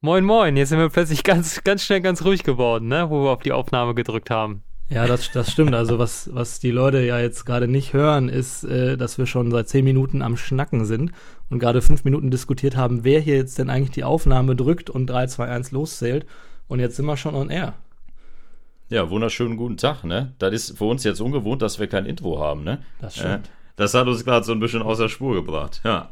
Moin, moin. Jetzt sind wir plötzlich ganz, ganz schnell ganz ruhig geworden, ne? wo wir auf die Aufnahme gedrückt haben. Ja, das, das stimmt. Also was, was die Leute ja jetzt gerade nicht hören, ist, äh, dass wir schon seit zehn Minuten am Schnacken sind und gerade fünf Minuten diskutiert haben, wer hier jetzt denn eigentlich die Aufnahme drückt und 3, 2, 1 loszählt. Und jetzt sind wir schon on air. Ja, wunderschönen guten Tag, ne? Das ist für uns jetzt ungewohnt, dass wir kein Intro haben, ne? Das stimmt. Äh, das hat uns gerade so ein bisschen außer Spur gebracht, ja.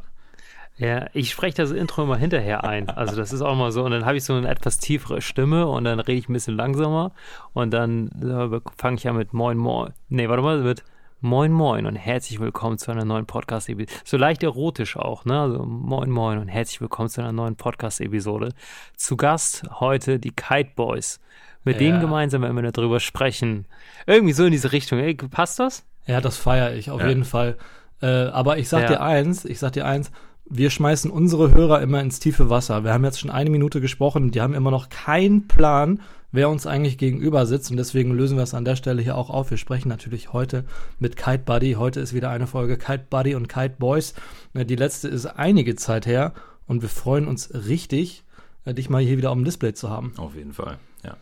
Ja, ich spreche das Intro immer hinterher ein. Also das ist auch mal so. Und dann habe ich so eine etwas tiefere Stimme und dann rede ich ein bisschen langsamer und dann äh, fange ich ja mit Moin Moin. Nee, warte mal, mit Moin Moin und herzlich willkommen zu einer neuen Podcast-Episode. So leicht erotisch auch, ne? Also Moin Moin und herzlich willkommen zu einer neuen Podcast-Episode. Zu Gast heute die Kite Boys. Mit ja. denen gemeinsam werden wir darüber sprechen. Irgendwie so in diese Richtung. Ey, passt das? Ja, das feiere ich auf ja. jeden Fall. Äh, aber ich sag ja. dir eins, ich sag dir eins, wir schmeißen unsere Hörer immer ins tiefe Wasser. Wir haben jetzt schon eine Minute gesprochen die haben immer noch keinen Plan, wer uns eigentlich gegenüber sitzt und deswegen lösen wir es an der Stelle hier auch auf. Wir sprechen natürlich heute mit Kite Buddy. Heute ist wieder eine Folge Kite Buddy und Kite Boys. Die letzte ist einige Zeit her und wir freuen uns richtig, äh, dich mal hier wieder auf dem Display zu haben. Auf jeden Fall, ja.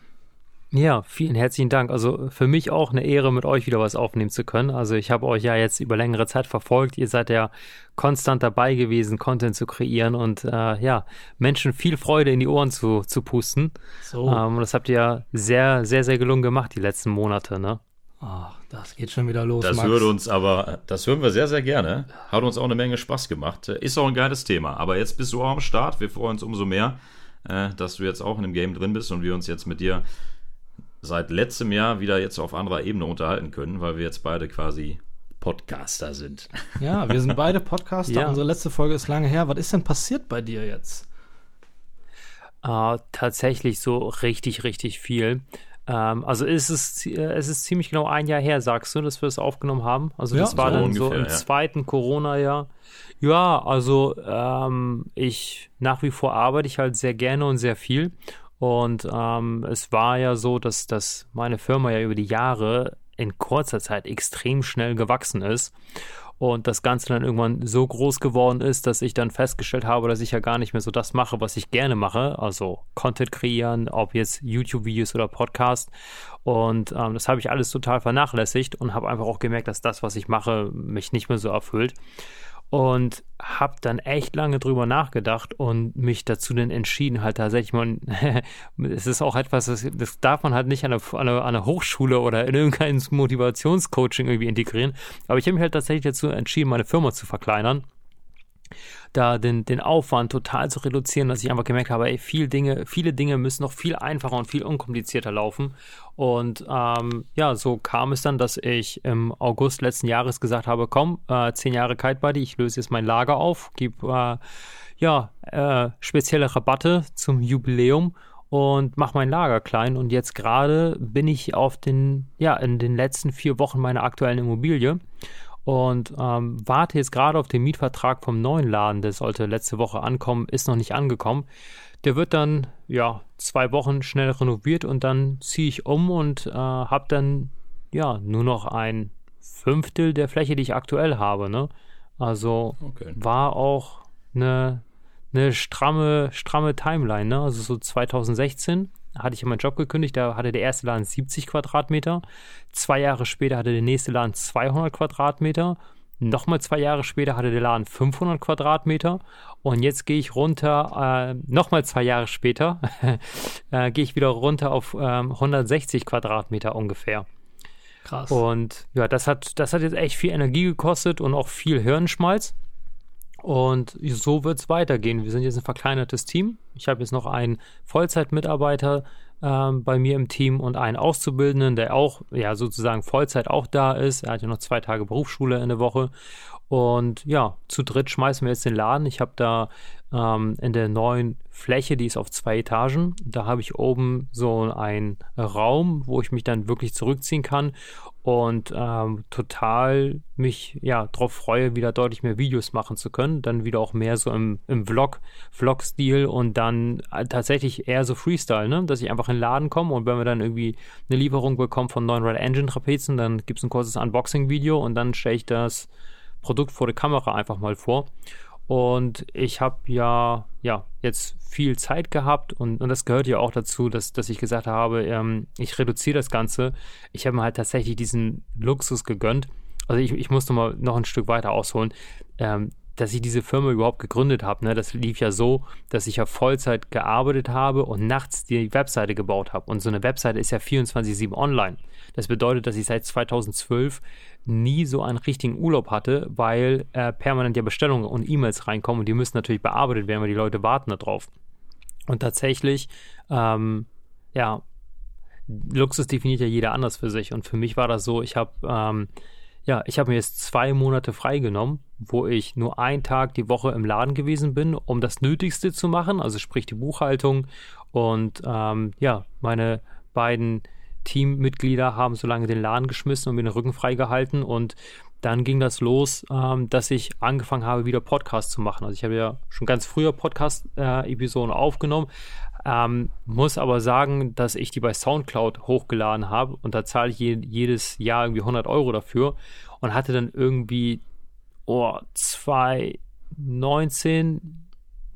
Ja, vielen herzlichen Dank. Also für mich auch eine Ehre, mit euch wieder was aufnehmen zu können. Also ich habe euch ja jetzt über längere Zeit verfolgt. Ihr seid ja konstant dabei gewesen, Content zu kreieren und äh, ja, Menschen viel Freude in die Ohren zu, zu pusten. So. Ähm, das habt ihr ja sehr, sehr, sehr gelungen gemacht die letzten Monate, ne? Ach, das geht schon wieder los. Das Max. würde uns aber, das hören wir sehr, sehr gerne. Hat uns auch eine Menge Spaß gemacht. Ist auch ein geiles Thema. Aber jetzt bist du auch am Start. Wir freuen uns umso mehr, äh, dass du jetzt auch in dem Game drin bist und wir uns jetzt mit dir seit letztem Jahr wieder jetzt auf anderer Ebene unterhalten können, weil wir jetzt beide quasi Podcaster sind. Ja, wir sind beide Podcaster. ja. Unsere letzte Folge ist lange her. Was ist denn passiert bei dir jetzt? Uh, tatsächlich so richtig, richtig viel. Ähm, also ist es, äh, es ist ziemlich genau ein Jahr her, sagst du, dass wir es aufgenommen haben. Also das ja, war so dann ungefähr, so im ja. zweiten Corona-Jahr. Ja, also ähm, ich nach wie vor arbeite ich halt sehr gerne und sehr viel. Und ähm, es war ja so, dass, dass meine Firma ja über die Jahre in kurzer Zeit extrem schnell gewachsen ist und das Ganze dann irgendwann so groß geworden ist, dass ich dann festgestellt habe, dass ich ja gar nicht mehr so das mache, was ich gerne mache, also Content kreieren, ob jetzt YouTube-Videos oder Podcast. Und ähm, das habe ich alles total vernachlässigt und habe einfach auch gemerkt, dass das, was ich mache, mich nicht mehr so erfüllt und habe dann echt lange drüber nachgedacht und mich dazu dann entschieden, halt tatsächlich mal, es ist auch etwas, das, das darf man halt nicht an, einer, an einer Hochschule oder in irgendeinem Motivationscoaching irgendwie integrieren, aber ich habe mich halt tatsächlich dazu entschieden, meine Firma zu verkleinern da den, den Aufwand total zu reduzieren, dass ich einfach gemerkt habe, ey, viel Dinge, viele Dinge müssen noch viel einfacher und viel unkomplizierter laufen. Und ähm, ja, so kam es dann, dass ich im August letzten Jahres gesagt habe, komm, äh, zehn Jahre Kite Buddy, ich löse jetzt mein Lager auf, gebe äh, ja, äh, spezielle Rabatte zum Jubiläum und mache mein Lager klein. Und jetzt gerade bin ich auf den, ja, in den letzten vier Wochen meiner aktuellen Immobilie und ähm, warte jetzt gerade auf den Mietvertrag vom neuen Laden. Der sollte letzte Woche ankommen, ist noch nicht angekommen. Der wird dann ja zwei Wochen schnell renoviert und dann ziehe ich um und äh, habe dann ja nur noch ein Fünftel der Fläche, die ich aktuell habe. Ne? Also okay. war auch eine, eine stramme, stramme Timeline. Ne? Also so 2016 hatte ich meinen Job gekündigt, da hatte der erste Laden 70 Quadratmeter. Zwei Jahre später hatte der nächste Laden 200 Quadratmeter. Nochmal zwei Jahre später hatte der Laden 500 Quadratmeter. Und jetzt gehe ich runter, äh, nochmal zwei Jahre später, äh, gehe ich wieder runter auf äh, 160 Quadratmeter ungefähr. Krass. Und ja, das hat, das hat jetzt echt viel Energie gekostet und auch viel Hirnschmalz. Und so wird es weitergehen. Wir sind jetzt ein verkleinertes Team. Ich habe jetzt noch einen Vollzeitmitarbeiter ähm, bei mir im Team und einen Auszubildenden, der auch ja sozusagen Vollzeit auch da ist. Er hat ja noch zwei Tage Berufsschule in der Woche. Und ja, zu dritt schmeißen wir jetzt den Laden. Ich habe da ähm, in der neuen Fläche, die ist auf zwei Etagen, da habe ich oben so einen Raum, wo ich mich dann wirklich zurückziehen kann und ähm, total mich ja darauf freue, wieder deutlich mehr Videos machen zu können. Dann wieder auch mehr so im, im Vlog, Vlog-Stil und dann äh, tatsächlich eher so Freestyle, ne? Dass ich einfach in den Laden komme und wenn wir dann irgendwie eine Lieferung bekommen von neuen Red Engine Trapezen, dann gibt es ein kurzes Unboxing-Video und dann stelle ich das Produkt vor der Kamera einfach mal vor. Und ich habe ja, ja jetzt viel Zeit gehabt und, und das gehört ja auch dazu, dass, dass ich gesagt habe, ähm, ich reduziere das Ganze. Ich habe mir halt tatsächlich diesen Luxus gegönnt. Also ich, ich muss noch mal noch ein Stück weiter ausholen. Ähm, dass ich diese Firma überhaupt gegründet habe. Ne? Das lief ja so, dass ich ja Vollzeit gearbeitet habe und nachts die Webseite gebaut habe. Und so eine Webseite ist ja 24-7 online. Das bedeutet, dass ich seit 2012 nie so einen richtigen Urlaub hatte, weil äh, permanent ja Bestellungen und E-Mails reinkommen und die müssen natürlich bearbeitet werden, weil die Leute warten darauf. Und tatsächlich, ähm, ja, Luxus definiert ja jeder anders für sich. Und für mich war das so, ich habe ähm, ja, ich habe mir jetzt zwei Monate freigenommen, wo ich nur einen Tag die Woche im Laden gewesen bin, um das Nötigste zu machen, also sprich die Buchhaltung. Und ähm, ja, meine beiden Teammitglieder haben so lange den Laden geschmissen und mir den Rücken freigehalten. Und dann ging das los, ähm, dass ich angefangen habe, wieder Podcasts zu machen. Also ich habe ja schon ganz früher Podcast-Episoden äh, aufgenommen, ähm, muss aber sagen, dass ich die bei Soundcloud hochgeladen habe und da zahle ich je, jedes Jahr irgendwie 100 Euro dafür und hatte dann irgendwie oh, 2019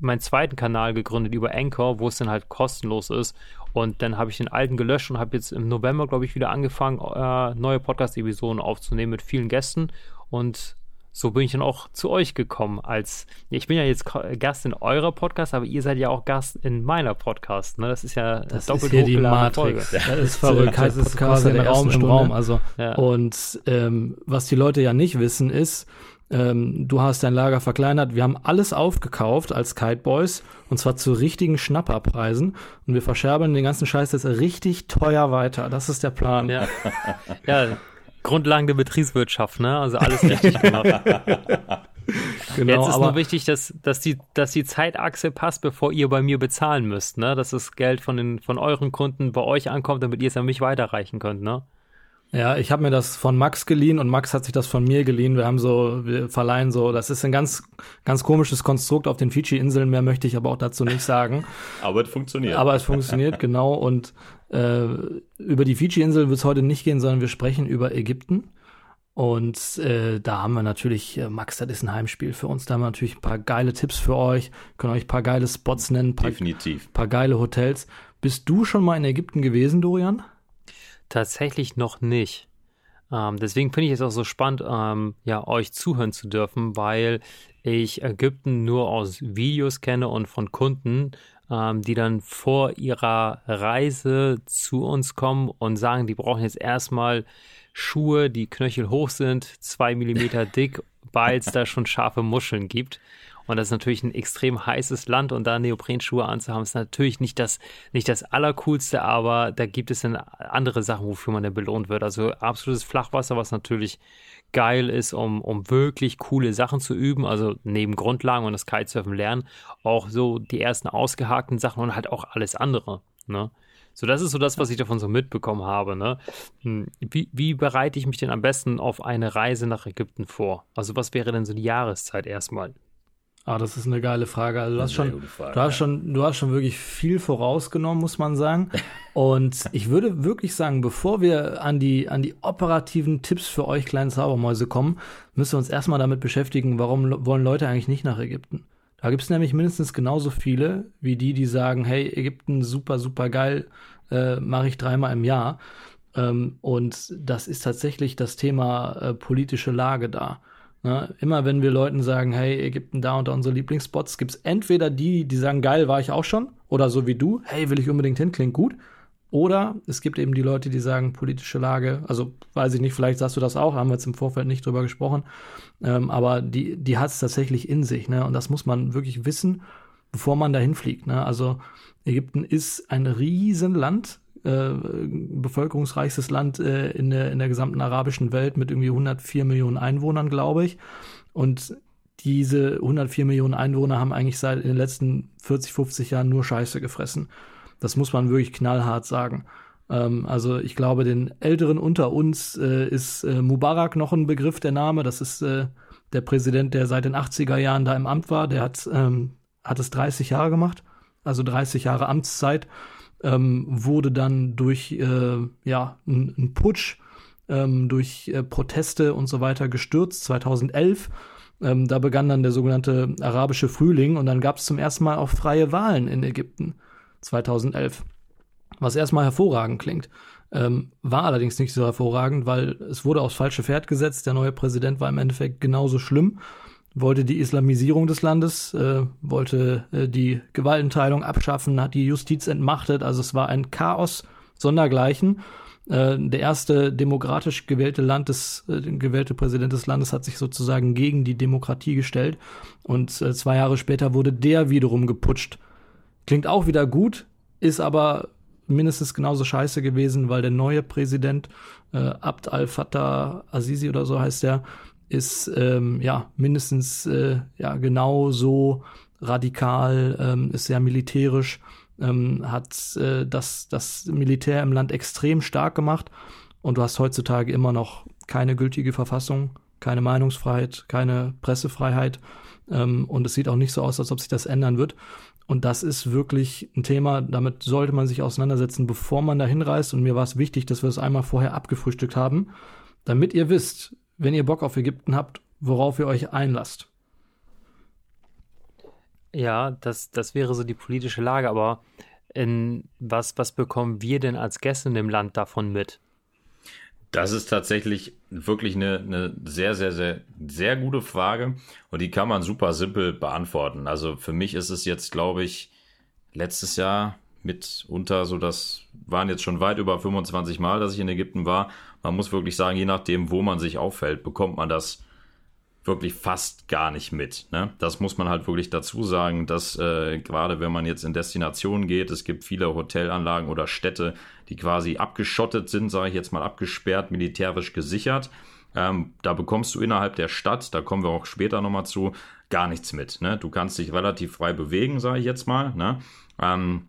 meinen zweiten Kanal gegründet über Anchor, wo es dann halt kostenlos ist. Und dann habe ich den alten gelöscht und habe jetzt im November, glaube ich, wieder angefangen, äh, neue Podcast-Episoden aufzunehmen mit vielen Gästen. Und so bin ich dann auch zu euch gekommen. Als ich bin ja jetzt Gast in eurer Podcast, aber ihr seid ja auch Gast in meiner Podcast. Ne? Das ist ja das doppelt ist hier die Matrix. Folge. Das ist verrückt. Das ist quasi ein Raum im Raum. Also ja. und ähm, was die Leute ja nicht wissen ist, ähm, du hast dein Lager verkleinert. Wir haben alles aufgekauft als Kite Boys und zwar zu richtigen Schnapperpreisen und wir verscherben den ganzen Scheiß jetzt richtig teuer weiter. Das ist der Plan. Ja, ja Grundlagen der Betriebswirtschaft, ne? Also alles richtig gemacht. genau, Jetzt ist nur wichtig, dass, dass, die, dass die Zeitachse passt, bevor ihr bei mir bezahlen müsst, ne? Dass das Geld von, den, von euren Kunden bei euch ankommt, damit ihr es an mich weiterreichen könnt, ne? Ja, ich habe mir das von Max geliehen und Max hat sich das von mir geliehen. Wir haben so, wir verleihen so, das ist ein ganz, ganz komisches Konstrukt auf den Fidschi-Inseln, mehr möchte ich aber auch dazu nicht sagen. aber es funktioniert. Aber es funktioniert, genau. Und äh, über die Fidschi-Insel wird es heute nicht gehen, sondern wir sprechen über Ägypten. Und äh, da haben wir natürlich, äh, Max, das ist ein Heimspiel für uns. Da haben wir natürlich ein paar geile Tipps für euch, können euch ein paar geile Spots nennen, paar, Definitiv. paar geile Hotels. Bist du schon mal in Ägypten gewesen, Dorian? Tatsächlich noch nicht. Ähm, deswegen finde ich es auch so spannend, ähm, ja, euch zuhören zu dürfen, weil ich Ägypten nur aus Videos kenne und von Kunden, ähm, die dann vor ihrer Reise zu uns kommen und sagen, die brauchen jetzt erstmal Schuhe, die Knöchel hoch sind, zwei Millimeter dick, weil es da schon scharfe Muscheln gibt. Und das ist natürlich ein extrem heißes Land und da Neoprenschuhe anzuhaben, ist natürlich nicht das, nicht das Allercoolste, aber da gibt es dann andere Sachen, wofür man dann belohnt wird. Also absolutes Flachwasser, was natürlich geil ist, um, um wirklich coole Sachen zu üben, also neben Grundlagen und das Kitesurfen lernen, auch so die ersten ausgehakten Sachen und halt auch alles andere. Ne? So, das ist so das, was ich davon so mitbekommen habe. Ne? Hm, wie, wie bereite ich mich denn am besten auf eine Reise nach Ägypten vor? Also, was wäre denn so die Jahreszeit erstmal? Ah, das ist eine geile Frage. Also du hast schon, Frage, du hast schon, du hast schon wirklich viel vorausgenommen, muss man sagen. Und ich würde wirklich sagen, bevor wir an die, an die operativen Tipps für euch kleinen Zaubermäuse kommen, müssen wir uns erstmal damit beschäftigen, warum wollen Leute eigentlich nicht nach Ägypten? Da gibt es nämlich mindestens genauso viele wie die, die sagen, hey, Ägypten super, super geil, äh, mache ich dreimal im Jahr. Ähm, und das ist tatsächlich das Thema äh, politische Lage da. Ne? Immer wenn wir Leuten sagen, hey, Ägypten da da unsere Lieblingsspots, gibt es entweder die, die sagen, geil, war ich auch schon, oder so wie du, hey, will ich unbedingt hin, klingt gut. Oder es gibt eben die Leute, die sagen, politische Lage, also weiß ich nicht, vielleicht sagst du das auch, haben wir jetzt im Vorfeld nicht drüber gesprochen, ähm, aber die, die hat es tatsächlich in sich, ne? Und das muss man wirklich wissen, bevor man dahin fliegt. Ne? Also Ägypten ist ein Riesenland, äh, bevölkerungsreichstes Land äh, in, der, in der gesamten arabischen Welt mit irgendwie 104 Millionen Einwohnern, glaube ich. Und diese 104 Millionen Einwohner haben eigentlich seit in den letzten 40, 50 Jahren nur Scheiße gefressen. Das muss man wirklich knallhart sagen. Ähm, also ich glaube, den Älteren unter uns äh, ist äh, Mubarak noch ein Begriff, der Name. Das ist äh, der Präsident, der seit den 80er Jahren da im Amt war. Der hat, ähm, hat es 30 Jahre gemacht, also 30 Jahre Amtszeit ähm, wurde dann durch äh, ja, einen Putsch, ähm, durch äh, Proteste und so weiter gestürzt 2011. Ähm, da begann dann der sogenannte arabische Frühling und dann gab es zum ersten Mal auch freie Wahlen in Ägypten 2011. Was erstmal hervorragend klingt. Ähm, war allerdings nicht so hervorragend, weil es wurde aufs falsche Pferd gesetzt. Der neue Präsident war im Endeffekt genauso schlimm, wollte die Islamisierung des Landes, äh, wollte äh, die Gewaltenteilung abschaffen, hat die Justiz entmachtet. Also es war ein Chaos sondergleichen. Äh, der erste demokratisch gewählte Land des, äh, gewählte Präsident des Landes hat sich sozusagen gegen die Demokratie gestellt und äh, zwei Jahre später wurde der wiederum geputscht. Klingt auch wieder gut, ist aber mindestens genauso scheiße gewesen, weil der neue Präsident, äh, Abd al-Fattah Azizi oder so heißt der, ist ähm, ja mindestens äh, ja genauso radikal, ähm, ist sehr militärisch, ähm, hat äh, das, das Militär im Land extrem stark gemacht und du hast heutzutage immer noch keine gültige Verfassung, keine Meinungsfreiheit, keine Pressefreiheit ähm, und es sieht auch nicht so aus, als ob sich das ändern wird. Und das ist wirklich ein Thema, damit sollte man sich auseinandersetzen, bevor man da hinreist. Und mir war es wichtig, dass wir es einmal vorher abgefrühstückt haben, damit ihr wisst, wenn ihr Bock auf Ägypten habt, worauf ihr euch einlasst. Ja, das, das wäre so die politische Lage, aber in was, was bekommen wir denn als Gäste in dem Land davon mit? Das ist tatsächlich wirklich eine, eine sehr, sehr, sehr, sehr gute Frage und die kann man super simpel beantworten. Also für mich ist es jetzt, glaube ich, letztes Jahr mitunter so, das waren jetzt schon weit über 25 Mal, dass ich in Ägypten war. Man muss wirklich sagen, je nachdem, wo man sich auffällt, bekommt man das wirklich fast gar nicht mit. Ne? Das muss man halt wirklich dazu sagen, dass äh, gerade wenn man jetzt in Destinationen geht, es gibt viele Hotelanlagen oder Städte, die quasi abgeschottet sind, sage ich jetzt mal abgesperrt, militärisch gesichert. Ähm, da bekommst du innerhalb der Stadt, da kommen wir auch später nochmal zu, gar nichts mit. Ne? Du kannst dich relativ frei bewegen, sage ich jetzt mal. Ne? Ähm,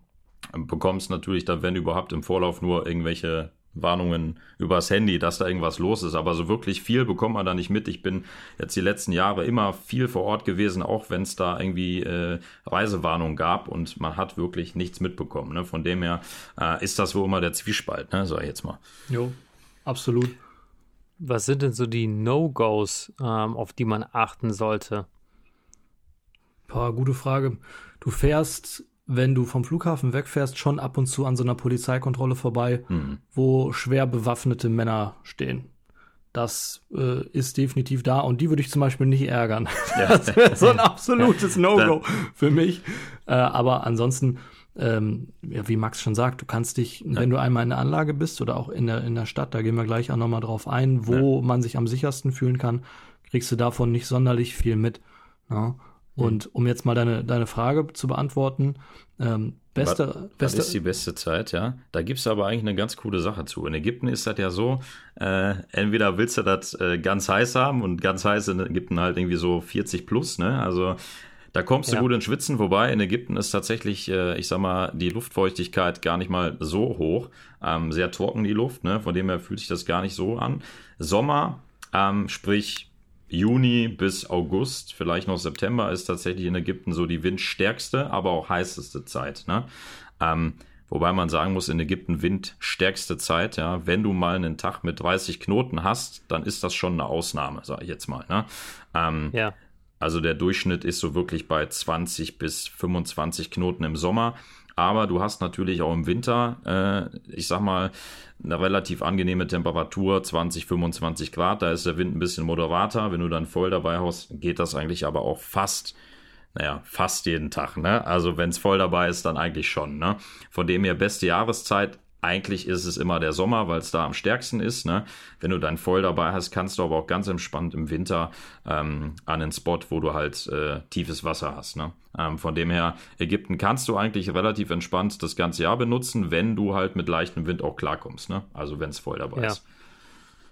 bekommst natürlich dann, wenn überhaupt im Vorlauf nur irgendwelche Warnungen übers Handy, dass da irgendwas los ist. Aber so wirklich viel bekommt man da nicht mit. Ich bin jetzt die letzten Jahre immer viel vor Ort gewesen, auch wenn es da irgendwie äh, Reisewarnungen gab und man hat wirklich nichts mitbekommen. Ne? Von dem her äh, ist das wohl immer der Zwiespalt, ne? sag ich jetzt mal. Jo, absolut. Was sind denn so die No-Gos, ähm, auf die man achten sollte? Boah, gute Frage. Du fährst wenn du vom Flughafen wegfährst, schon ab und zu an so einer Polizeikontrolle vorbei, mhm. wo schwer bewaffnete Männer stehen. Das äh, ist definitiv da und die würde ich zum Beispiel nicht ärgern. Ja. Das wäre so ein absolutes No-Go für mich. Äh, aber ansonsten, ähm, ja, wie Max schon sagt, du kannst dich, ja. wenn du einmal in der Anlage bist oder auch in der, in der Stadt, da gehen wir gleich auch nochmal drauf ein, wo man sich am sichersten fühlen kann, kriegst du davon nicht sonderlich viel mit. Ja? Mhm. Und um jetzt mal deine, deine Frage zu beantworten, ähm, beste, was, beste. Was ist die beste Zeit, ja? Da gibt es aber eigentlich eine ganz coole Sache zu. In Ägypten ist das ja so, äh, entweder willst du das äh, ganz heiß haben und ganz heiß in Ägypten halt irgendwie so 40 plus, ne? Also da kommst du ja. gut ins Schwitzen, wobei in Ägypten ist tatsächlich, äh, ich sag mal, die Luftfeuchtigkeit gar nicht mal so hoch. Ähm, sehr trocken die Luft, ne? Von dem her fühlt sich das gar nicht so an. Sommer, ähm, sprich Juni bis August, vielleicht noch September, ist tatsächlich in Ägypten so die windstärkste, aber auch heißeste Zeit. Ne? Ähm, wobei man sagen muss, in Ägypten windstärkste Zeit, ja, wenn du mal einen Tag mit 30 Knoten hast, dann ist das schon eine Ausnahme, sage ich jetzt mal. Ne? Ähm, ja. Also der Durchschnitt ist so wirklich bei 20 bis 25 Knoten im Sommer. Aber du hast natürlich auch im Winter, äh, ich sag mal, eine relativ angenehme Temperatur, 20, 25 Grad. Da ist der Wind ein bisschen moderater. Wenn du dann voll dabei hast, geht das eigentlich aber auch fast, naja, fast jeden Tag. Ne? Also wenn es voll dabei ist, dann eigentlich schon. Ne? Von dem her beste Jahreszeit eigentlich ist es immer der Sommer, weil es da am stärksten ist. Ne? Wenn du dann voll dabei hast, kannst du aber auch ganz entspannt im Winter ähm, an einen Spot, wo du halt äh, tiefes Wasser hast. Ne? Ähm, von dem her, Ägypten kannst du eigentlich relativ entspannt das ganze Jahr benutzen, wenn du halt mit leichtem Wind auch klarkommst. Ne? Also wenn es voll dabei ja. ist.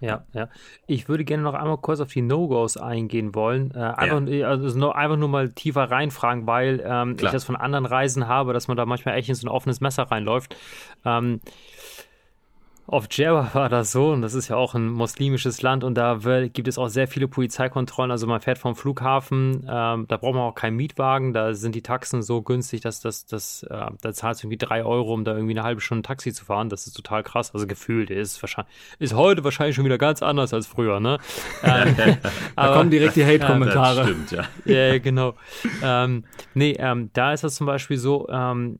Ja, ja. Ich würde gerne noch einmal kurz auf die No-Gos eingehen wollen. Äh, einfach, ja. also nur, einfach nur mal tiefer reinfragen, weil ähm, ich das von anderen Reisen habe, dass man da manchmal echt in so ein offenes Messer reinläuft. Ähm, auf Djerba war das so, und das ist ja auch ein muslimisches Land, und da gibt es auch sehr viele Polizeikontrollen. Also man fährt vom Flughafen, ähm, da braucht man auch keinen Mietwagen, da sind die Taxen so günstig, dass das, das, äh, da zahlst du irgendwie drei Euro, um da irgendwie eine halbe Stunde Taxi zu fahren. Das ist total krass. Also gefühlt ist wahrscheinlich, ist heute wahrscheinlich schon wieder ganz anders als früher, ne? ähm, da aber, kommen direkt die Hate-Kommentare. Ja, stimmt, ja. ja, genau. Ähm, nee, ähm, da ist das zum Beispiel so, ähm,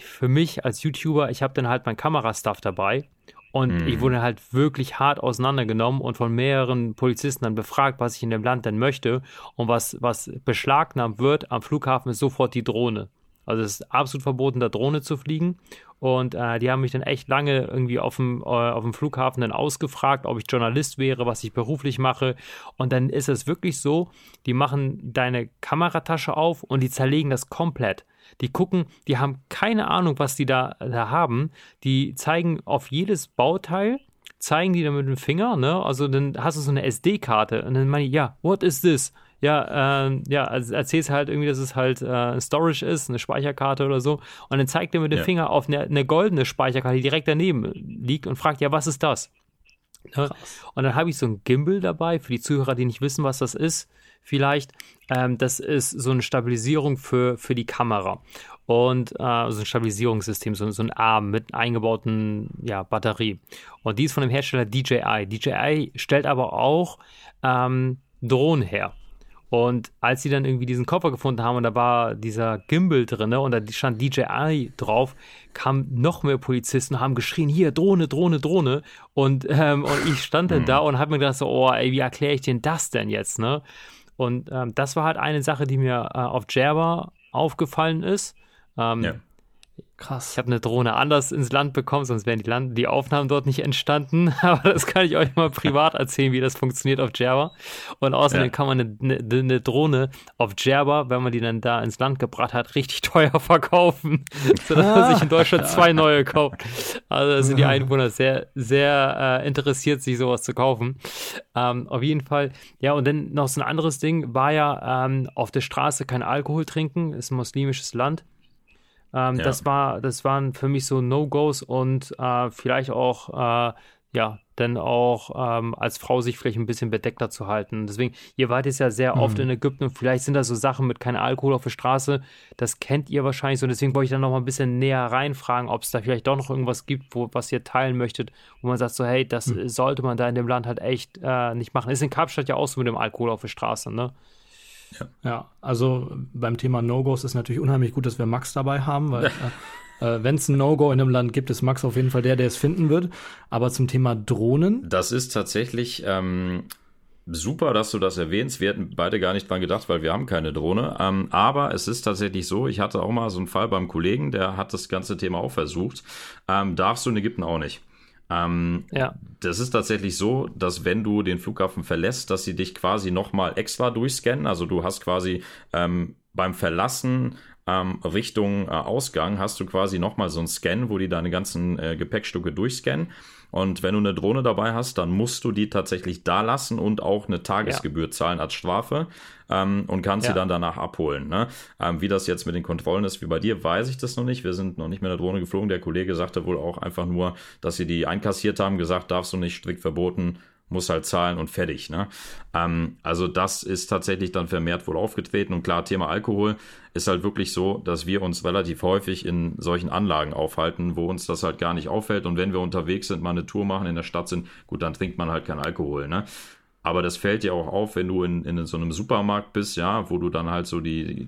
für mich als YouTuber, ich habe dann halt mein Kamerastuff dabei und mhm. ich wurde halt wirklich hart auseinandergenommen und von mehreren Polizisten dann befragt, was ich in dem Land denn möchte. Und was, was beschlagnahmt wird am Flughafen ist sofort die Drohne. Also es ist absolut verboten, da Drohne zu fliegen. Und äh, die haben mich dann echt lange irgendwie auf dem, äh, auf dem Flughafen dann ausgefragt, ob ich Journalist wäre, was ich beruflich mache. Und dann ist es wirklich so, die machen deine Kameratasche auf und die zerlegen das komplett. Die gucken, die haben keine Ahnung, was die da, da haben. Die zeigen auf jedes Bauteil, zeigen die dann mit dem Finger, ne? Also dann hast du so eine SD-Karte und dann meine ich, ja, what is this? Ja, äh, ja, also erzählst halt irgendwie, dass es halt äh, Storage ist, eine Speicherkarte oder so. Und dann zeigt er mit dem ja. Finger auf eine, eine, goldene Speicherkarte, die direkt daneben liegt und fragt, ja, was ist das? Ne? Und dann habe ich so ein Gimbal dabei, für die Zuhörer, die nicht wissen, was das ist vielleicht. Ähm, das ist so eine Stabilisierung für, für die Kamera. Und äh, so ein Stabilisierungssystem, so, so ein Arm mit eingebauten ja, Batterie. Und die ist von dem Hersteller DJI. DJI stellt aber auch ähm, Drohnen her. Und als sie dann irgendwie diesen Koffer gefunden haben und da war dieser Gimbal drin und da stand DJI drauf, kamen noch mehr Polizisten und haben geschrien, hier, Drohne, Drohne, Drohne. Und, ähm, und ich stand dann da und habe mir gedacht so, oh, ey, wie erkläre ich denn das denn jetzt, ne? Und ähm, das war halt eine Sache, die mir äh, auf Jabba aufgefallen ist. Ähm, ja. Krass. Ich habe eine Drohne anders ins Land bekommen, sonst wären die, Land die Aufnahmen dort nicht entstanden. Aber das kann ich euch mal privat erzählen, wie das funktioniert auf Java. Und außerdem ja. kann man eine, eine, eine, Drohne auf Java, wenn man die dann da ins Land gebracht hat, richtig teuer verkaufen, sodass man sich in Deutschland zwei neue kauft. Also sind die Einwohner sehr, sehr äh, interessiert, sich sowas zu kaufen. Ähm, auf jeden Fall. Ja, und dann noch so ein anderes Ding war ja ähm, auf der Straße kein Alkohol trinken, ist ein muslimisches Land. Ähm, ja. Das war, das waren für mich so No-Gos und äh, vielleicht auch, äh, ja, dann auch ähm, als Frau sich vielleicht ein bisschen bedeckter zu halten. Deswegen, ihr wart jetzt ja sehr mhm. oft in Ägypten und vielleicht sind da so Sachen mit keinem Alkohol auf der Straße. Das kennt ihr wahrscheinlich so. Deswegen wollte ich dann noch mal ein bisschen näher reinfragen, ob es da vielleicht doch noch irgendwas gibt, wo, was ihr teilen möchtet, wo man sagt so, hey, das mhm. sollte man da in dem Land halt echt äh, nicht machen. Ist in Kapstadt ja auch so mit dem Alkohol auf der Straße, ne? Ja. ja, also beim Thema No-Gos ist natürlich unheimlich gut, dass wir Max dabei haben, weil äh, äh wenn es ein No-Go in einem Land gibt, ist Max auf jeden Fall der, der es finden wird. Aber zum Thema Drohnen. Das ist tatsächlich ähm, super, dass du das erwähnst. Wir hätten beide gar nicht dran gedacht, weil wir haben keine Drohne. Ähm, aber es ist tatsächlich so, ich hatte auch mal so einen Fall beim Kollegen, der hat das ganze Thema auch versucht. Ähm, darfst du in Ägypten auch nicht. Ähm, ja. Das ist tatsächlich so, dass wenn du den Flughafen verlässt, dass sie dich quasi nochmal extra durchscannen. Also du hast quasi ähm, beim Verlassen ähm, Richtung äh, Ausgang hast du quasi nochmal so einen Scan, wo die deine ganzen äh, Gepäckstücke durchscannen. Und wenn du eine Drohne dabei hast, dann musst du die tatsächlich da lassen und auch eine Tagesgebühr ja. zahlen als Strafe ähm, und kannst ja. sie dann danach abholen. Ne? Ähm, wie das jetzt mit den Kontrollen ist, wie bei dir, weiß ich das noch nicht. Wir sind noch nicht mit der Drohne geflogen. Der Kollege sagte wohl auch einfach nur, dass sie die einkassiert haben, gesagt, darfst du nicht strikt verboten muss halt zahlen und fertig. Ne? Ähm, also das ist tatsächlich dann vermehrt wohl aufgetreten. Und klar, Thema Alkohol ist halt wirklich so, dass wir uns relativ häufig in solchen Anlagen aufhalten, wo uns das halt gar nicht auffällt. Und wenn wir unterwegs sind, mal eine Tour machen, in der Stadt sind, gut, dann trinkt man halt kein Alkohol. Ne? Aber das fällt dir auch auf, wenn du in, in so einem Supermarkt bist, ja, wo du dann halt so die,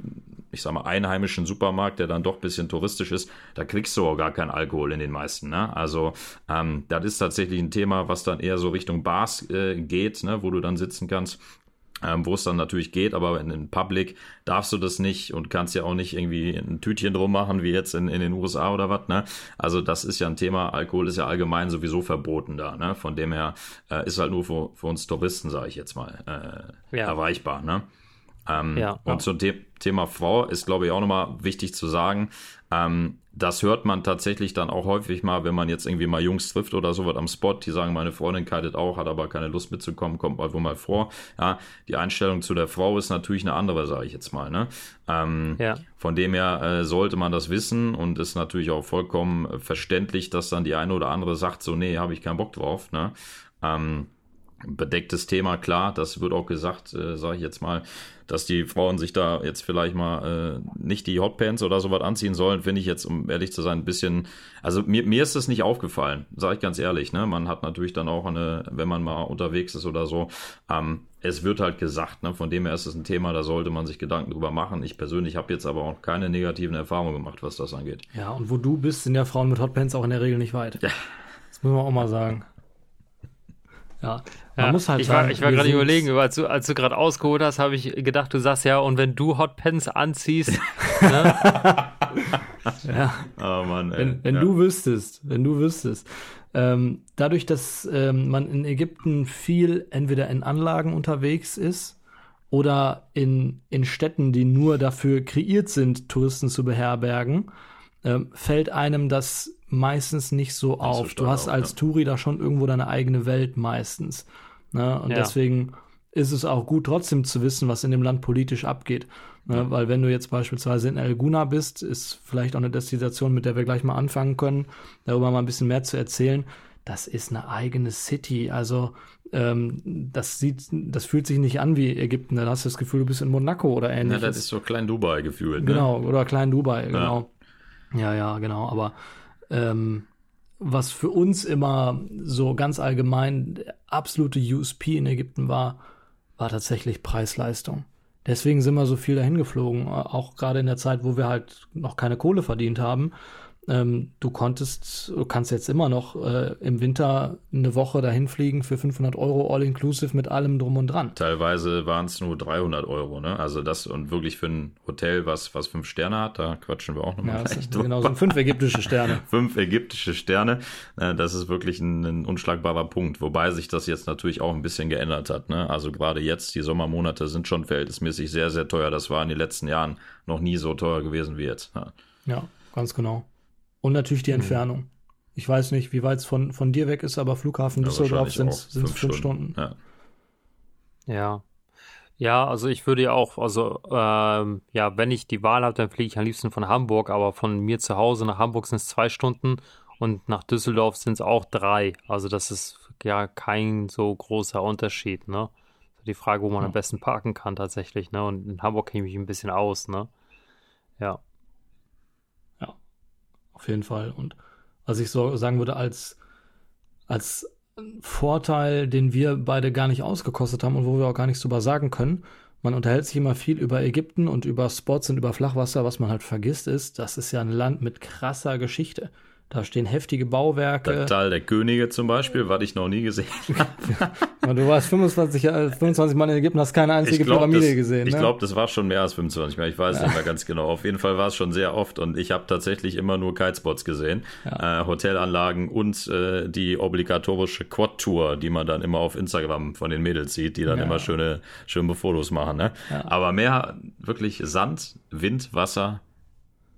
ich sag mal, einheimischen Supermarkt, der dann doch ein bisschen touristisch ist, da kriegst du auch gar keinen Alkohol in den meisten. Ne? Also ähm, das ist tatsächlich ein Thema, was dann eher so Richtung Bars äh, geht, ne, wo du dann sitzen kannst ähm, wo es dann natürlich geht, aber in, in Public darfst du das nicht und kannst ja auch nicht irgendwie ein Tütchen drum machen, wie jetzt in, in den USA oder was, ne? Also das ist ja ein Thema, Alkohol ist ja allgemein sowieso verboten da, ne? Von dem her äh, ist halt nur für, für uns Touristen, sage ich jetzt mal, äh, ja. erreichbar, ne? Ähm, ja, und ja. zum The Thema Frau ist, glaube ich, auch nochmal wichtig zu sagen. Ähm, das hört man tatsächlich dann auch häufig mal, wenn man jetzt irgendwie mal Jungs trifft oder sowas am Spot, die sagen, meine Freundin kitet auch, hat aber keine Lust mitzukommen, kommt mal wo mal vor. Ja, die Einstellung zu der Frau ist natürlich eine andere, sage ich jetzt mal. Ne? Ähm, ja. Von dem her äh, sollte man das wissen und ist natürlich auch vollkommen verständlich, dass dann die eine oder andere sagt, so, nee, habe ich keinen Bock drauf. Ne? Ähm, bedecktes Thema, klar, das wird auch gesagt, äh, sage ich jetzt mal, dass die Frauen sich da jetzt vielleicht mal äh, nicht die Hotpants oder sowas anziehen sollen, finde ich jetzt, um ehrlich zu sein, ein bisschen, also mir, mir ist das nicht aufgefallen, sage ich ganz ehrlich, ne? Man hat natürlich dann auch eine, wenn man mal unterwegs ist oder so, ähm, es wird halt gesagt, ne? von dem her ist es ein Thema, da sollte man sich Gedanken drüber machen. Ich persönlich habe jetzt aber auch keine negativen Erfahrungen gemacht, was das angeht. Ja, und wo du bist, sind ja Frauen mit Hotpants auch in der Regel nicht weit. Ja. Das muss man auch mal sagen. Ja, man ja, muss halt ich war, ich war gerade überlegen, als du, als du gerade ausgeholt hast, habe ich gedacht, du sagst ja, und wenn du Hotpants anziehst, ne? ja. Oh Mann, ey. Wenn, wenn ja. du wüsstest, wenn du wüsstest, ähm, dadurch, dass ähm, man in Ägypten viel entweder in Anlagen unterwegs ist oder in, in Städten, die nur dafür kreiert sind, Touristen zu beherbergen, ähm, fällt einem das meistens nicht so auf. So du hast auf, als ja. Touri da schon irgendwo deine eigene Welt meistens. Ne? Und ja. deswegen ist es auch gut, trotzdem zu wissen, was in dem Land politisch abgeht. Ne? Ja. Weil wenn du jetzt beispielsweise in El Guna bist, ist vielleicht auch eine Destination, mit der wir gleich mal anfangen können, darüber mal ein bisschen mehr zu erzählen. Das ist eine eigene City. Also ähm, das sieht, das fühlt sich nicht an wie Ägypten. Dann hast du das Gefühl, du bist in Monaco oder ähnliches. Ja, das ist so Klein Dubai gefühlt. Ne? Genau, oder Klein Dubai, genau. Ja, ja, genau. Aber ähm, was für uns immer so ganz allgemein absolute USP in Ägypten war, war tatsächlich Preis-Leistung. Deswegen sind wir so viel dahin geflogen, auch gerade in der Zeit, wo wir halt noch keine Kohle verdient haben ähm, du konntest, du kannst jetzt immer noch äh, im Winter eine Woche dahin fliegen für 500 Euro all-inclusive mit allem drum und dran. Teilweise waren es nur 300 Euro, ne? Also das und wirklich für ein Hotel, was, was fünf Sterne hat, da quatschen wir auch nochmal ja, drüber. Genau, so fünf ägyptische Sterne. fünf ägyptische Sterne, äh, das ist wirklich ein, ein, unschlagbarer Punkt, wobei sich das jetzt natürlich auch ein bisschen geändert hat, ne? Also gerade jetzt, die Sommermonate sind schon verhältnismäßig sehr, sehr teuer. Das war in den letzten Jahren noch nie so teuer gewesen wie jetzt. Ja, ja ganz genau. Und natürlich die mhm. Entfernung. Ich weiß nicht, wie weit es von, von dir weg ist, aber Flughafen ja, Düsseldorf sind es fünf, fünf, Stunden. Stunden. Ja. ja. Ja, also ich würde ja auch, also ähm, ja, wenn ich die Wahl habe, dann fliege ich am liebsten von Hamburg, aber von mir zu Hause nach Hamburg sind es zwei Stunden und nach Düsseldorf sind es auch drei. Also das ist ja kein so großer Unterschied, ne? Die Frage, wo man ja. am besten parken kann tatsächlich, ne? Und in Hamburg kenne ich mich ein bisschen aus, ne? Ja auf jeden Fall. Und was ich so sagen würde, als, als Vorteil, den wir beide gar nicht ausgekostet haben und wo wir auch gar nichts drüber sagen können, man unterhält sich immer viel über Ägypten und über Spots und über Flachwasser. Was man halt vergisst ist, das ist ja ein Land mit krasser Geschichte. Da stehen heftige Bauwerke. Der Tal der Könige zum Beispiel, was ich noch nie gesehen habe. du warst 25, 25 Mal in Ägypten, hast keine einzige glaub, Pyramide das, gesehen. Ich ne? glaube, das war schon mehr als 25 Mal. Ich weiß ja. nicht mehr ganz genau. Auf jeden Fall war es schon sehr oft und ich habe tatsächlich immer nur Kitespots gesehen, ja. äh, Hotelanlagen und äh, die obligatorische Quad-Tour, die man dann immer auf Instagram von den Mädels sieht, die dann ja. immer schöne, schöne Fotos machen. Ne? Aber mehr wirklich Sand, Wind, Wasser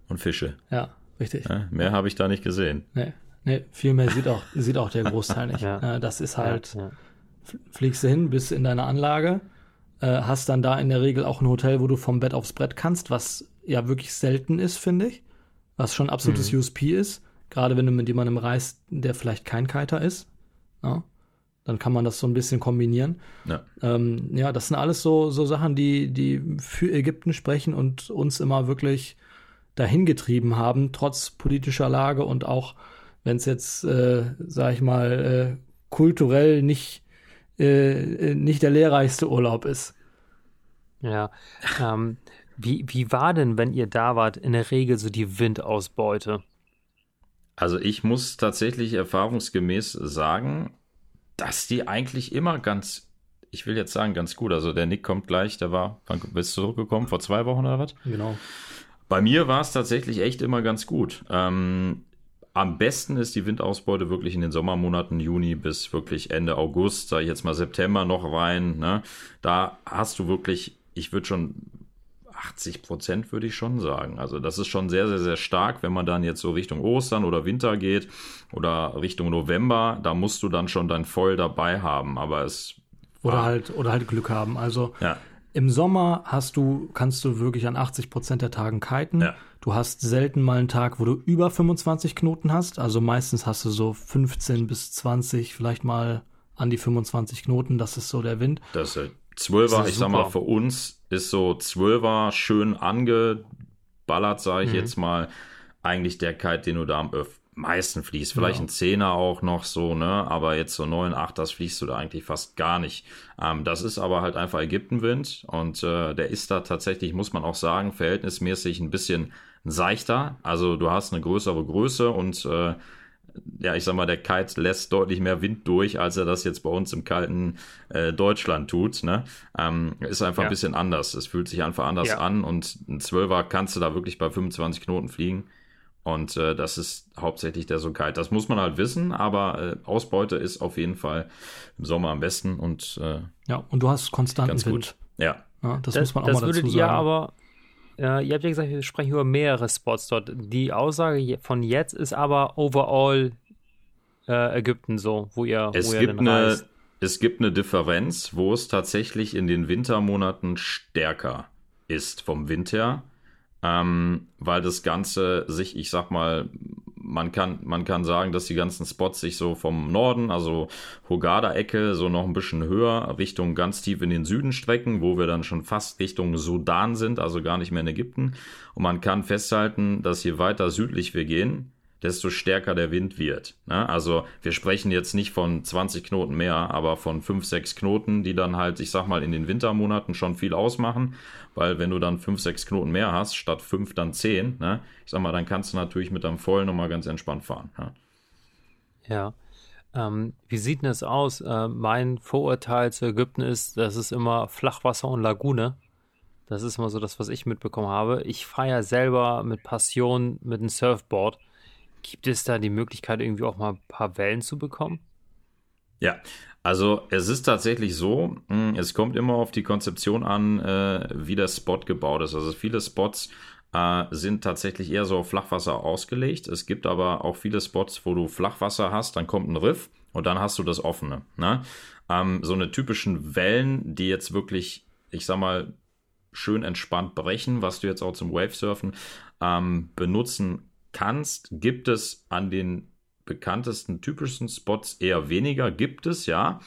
und Fische. Ja. Richtig. Ja, mehr habe ich da nicht gesehen. Nee, nee viel mehr sieht auch, sieht auch der Großteil nicht. ja. Das ist halt, ja, fliegst du hin, bist in deiner Anlage, äh, hast dann da in der Regel auch ein Hotel, wo du vom Bett aufs Brett kannst, was ja wirklich selten ist, finde ich. Was schon absolutes mhm. USP ist. Gerade wenn du mit jemandem reist, der vielleicht kein Kiter ist. Ja, dann kann man das so ein bisschen kombinieren. Ja, ähm, ja das sind alles so, so Sachen, die, die für Ägypten sprechen und uns immer wirklich dahin getrieben haben, trotz politischer Lage und auch wenn es jetzt, äh, sag ich mal, äh, kulturell nicht, äh, nicht der lehrreichste Urlaub ist. Ja. Ähm, wie, wie war denn, wenn ihr da wart, in der Regel so die Windausbeute? Also ich muss tatsächlich erfahrungsgemäß sagen, dass die eigentlich immer ganz, ich will jetzt sagen, ganz gut. Also der Nick kommt gleich, der war, wann bist du zurückgekommen? Vor zwei Wochen oder was? Genau. Bei mir war es tatsächlich echt immer ganz gut. Ähm, am besten ist die Windausbeute wirklich in den Sommermonaten Juni bis wirklich Ende August, sage ich jetzt mal September noch rein. Ne? Da hast du wirklich, ich würde schon 80 Prozent würde ich schon sagen. Also das ist schon sehr, sehr, sehr stark, wenn man dann jetzt so Richtung Ostern oder Winter geht oder Richtung November, da musst du dann schon dein Voll dabei haben. Aber es oder halt oder halt Glück haben. Also ja. Im Sommer hast du kannst du wirklich an 80 Prozent der Tagen kiten. Ja. Du hast selten mal einen Tag, wo du über 25 Knoten hast. Also meistens hast du so 15 bis 20, vielleicht mal an die 25 Knoten. Das ist so der Wind. Das ist 12er, ich sag mal, für uns ist so 12er schön angeballert, sage ich mhm. jetzt mal, eigentlich der Kite, den du da am meisten fließt. Vielleicht ja. ein Zehner auch noch so, ne? Aber jetzt so 9, 8, das fließt du da eigentlich fast gar nicht. Ähm, das ist aber halt einfach Ägyptenwind und äh, der ist da tatsächlich, muss man auch sagen, verhältnismäßig ein bisschen seichter. Also du hast eine größere Größe und äh, ja, ich sag mal, der Kite lässt deutlich mehr Wind durch, als er das jetzt bei uns im kalten äh, Deutschland tut. Ne? Ähm, ist einfach ja. ein bisschen anders. Es fühlt sich einfach anders ja. an und ein Zwölfer kannst du da wirklich bei 25 Knoten fliegen. Und äh, das ist hauptsächlich der so kalt. Das muss man halt wissen, aber äh, Ausbeute ist auf jeden Fall im Sommer am besten und äh, ja, und du hast konstanten Wind. Gut. Ja. ja das, das, muss man auch das mal dazu sagen. Ja, aber äh, ihr habt ja gesagt, wir sprechen über mehrere Spots dort. Die Aussage von jetzt ist aber overall äh, Ägypten so, wo ihr, es wo ihr gibt eine, Es gibt eine Differenz, wo es tatsächlich in den Wintermonaten stärker ist vom Wind her, ähm, weil das Ganze sich, ich sag mal, man kann, man kann sagen, dass die ganzen Spots sich so vom Norden, also Hogada-Ecke, so noch ein bisschen höher Richtung ganz tief in den Süden strecken, wo wir dann schon fast Richtung Sudan sind, also gar nicht mehr in Ägypten. Und man kann festhalten, dass je weiter südlich wir gehen, desto stärker der Wind wird. Ne? Also wir sprechen jetzt nicht von 20 Knoten mehr, aber von 5, 6 Knoten, die dann halt, ich sag mal, in den Wintermonaten schon viel ausmachen, weil wenn du dann 5, 6 Knoten mehr hast, statt 5 dann 10, ne? ich sag mal, dann kannst du natürlich mit deinem Vollen nochmal ganz entspannt fahren. Ne? Ja. Ähm, wie sieht denn das aus? Äh, mein Vorurteil zu Ägypten ist, das ist immer Flachwasser und Lagune. Das ist immer so das, was ich mitbekommen habe. Ich fahre selber mit Passion mit einem Surfboard Gibt es da die Möglichkeit, irgendwie auch mal ein paar Wellen zu bekommen? Ja, also es ist tatsächlich so, hm, es kommt immer auf die Konzeption an, äh, wie der Spot gebaut ist. Also viele Spots äh, sind tatsächlich eher so auf Flachwasser ausgelegt. Es gibt aber auch viele Spots, wo du Flachwasser hast, dann kommt ein Riff und dann hast du das offene. Ne? Ähm, so eine typischen Wellen, die jetzt wirklich, ich sag mal, schön entspannt brechen, was du jetzt auch zum Wavesurfen ähm, benutzen kannst, gibt es an den bekanntesten, typischsten Spots eher weniger. Gibt es, ja.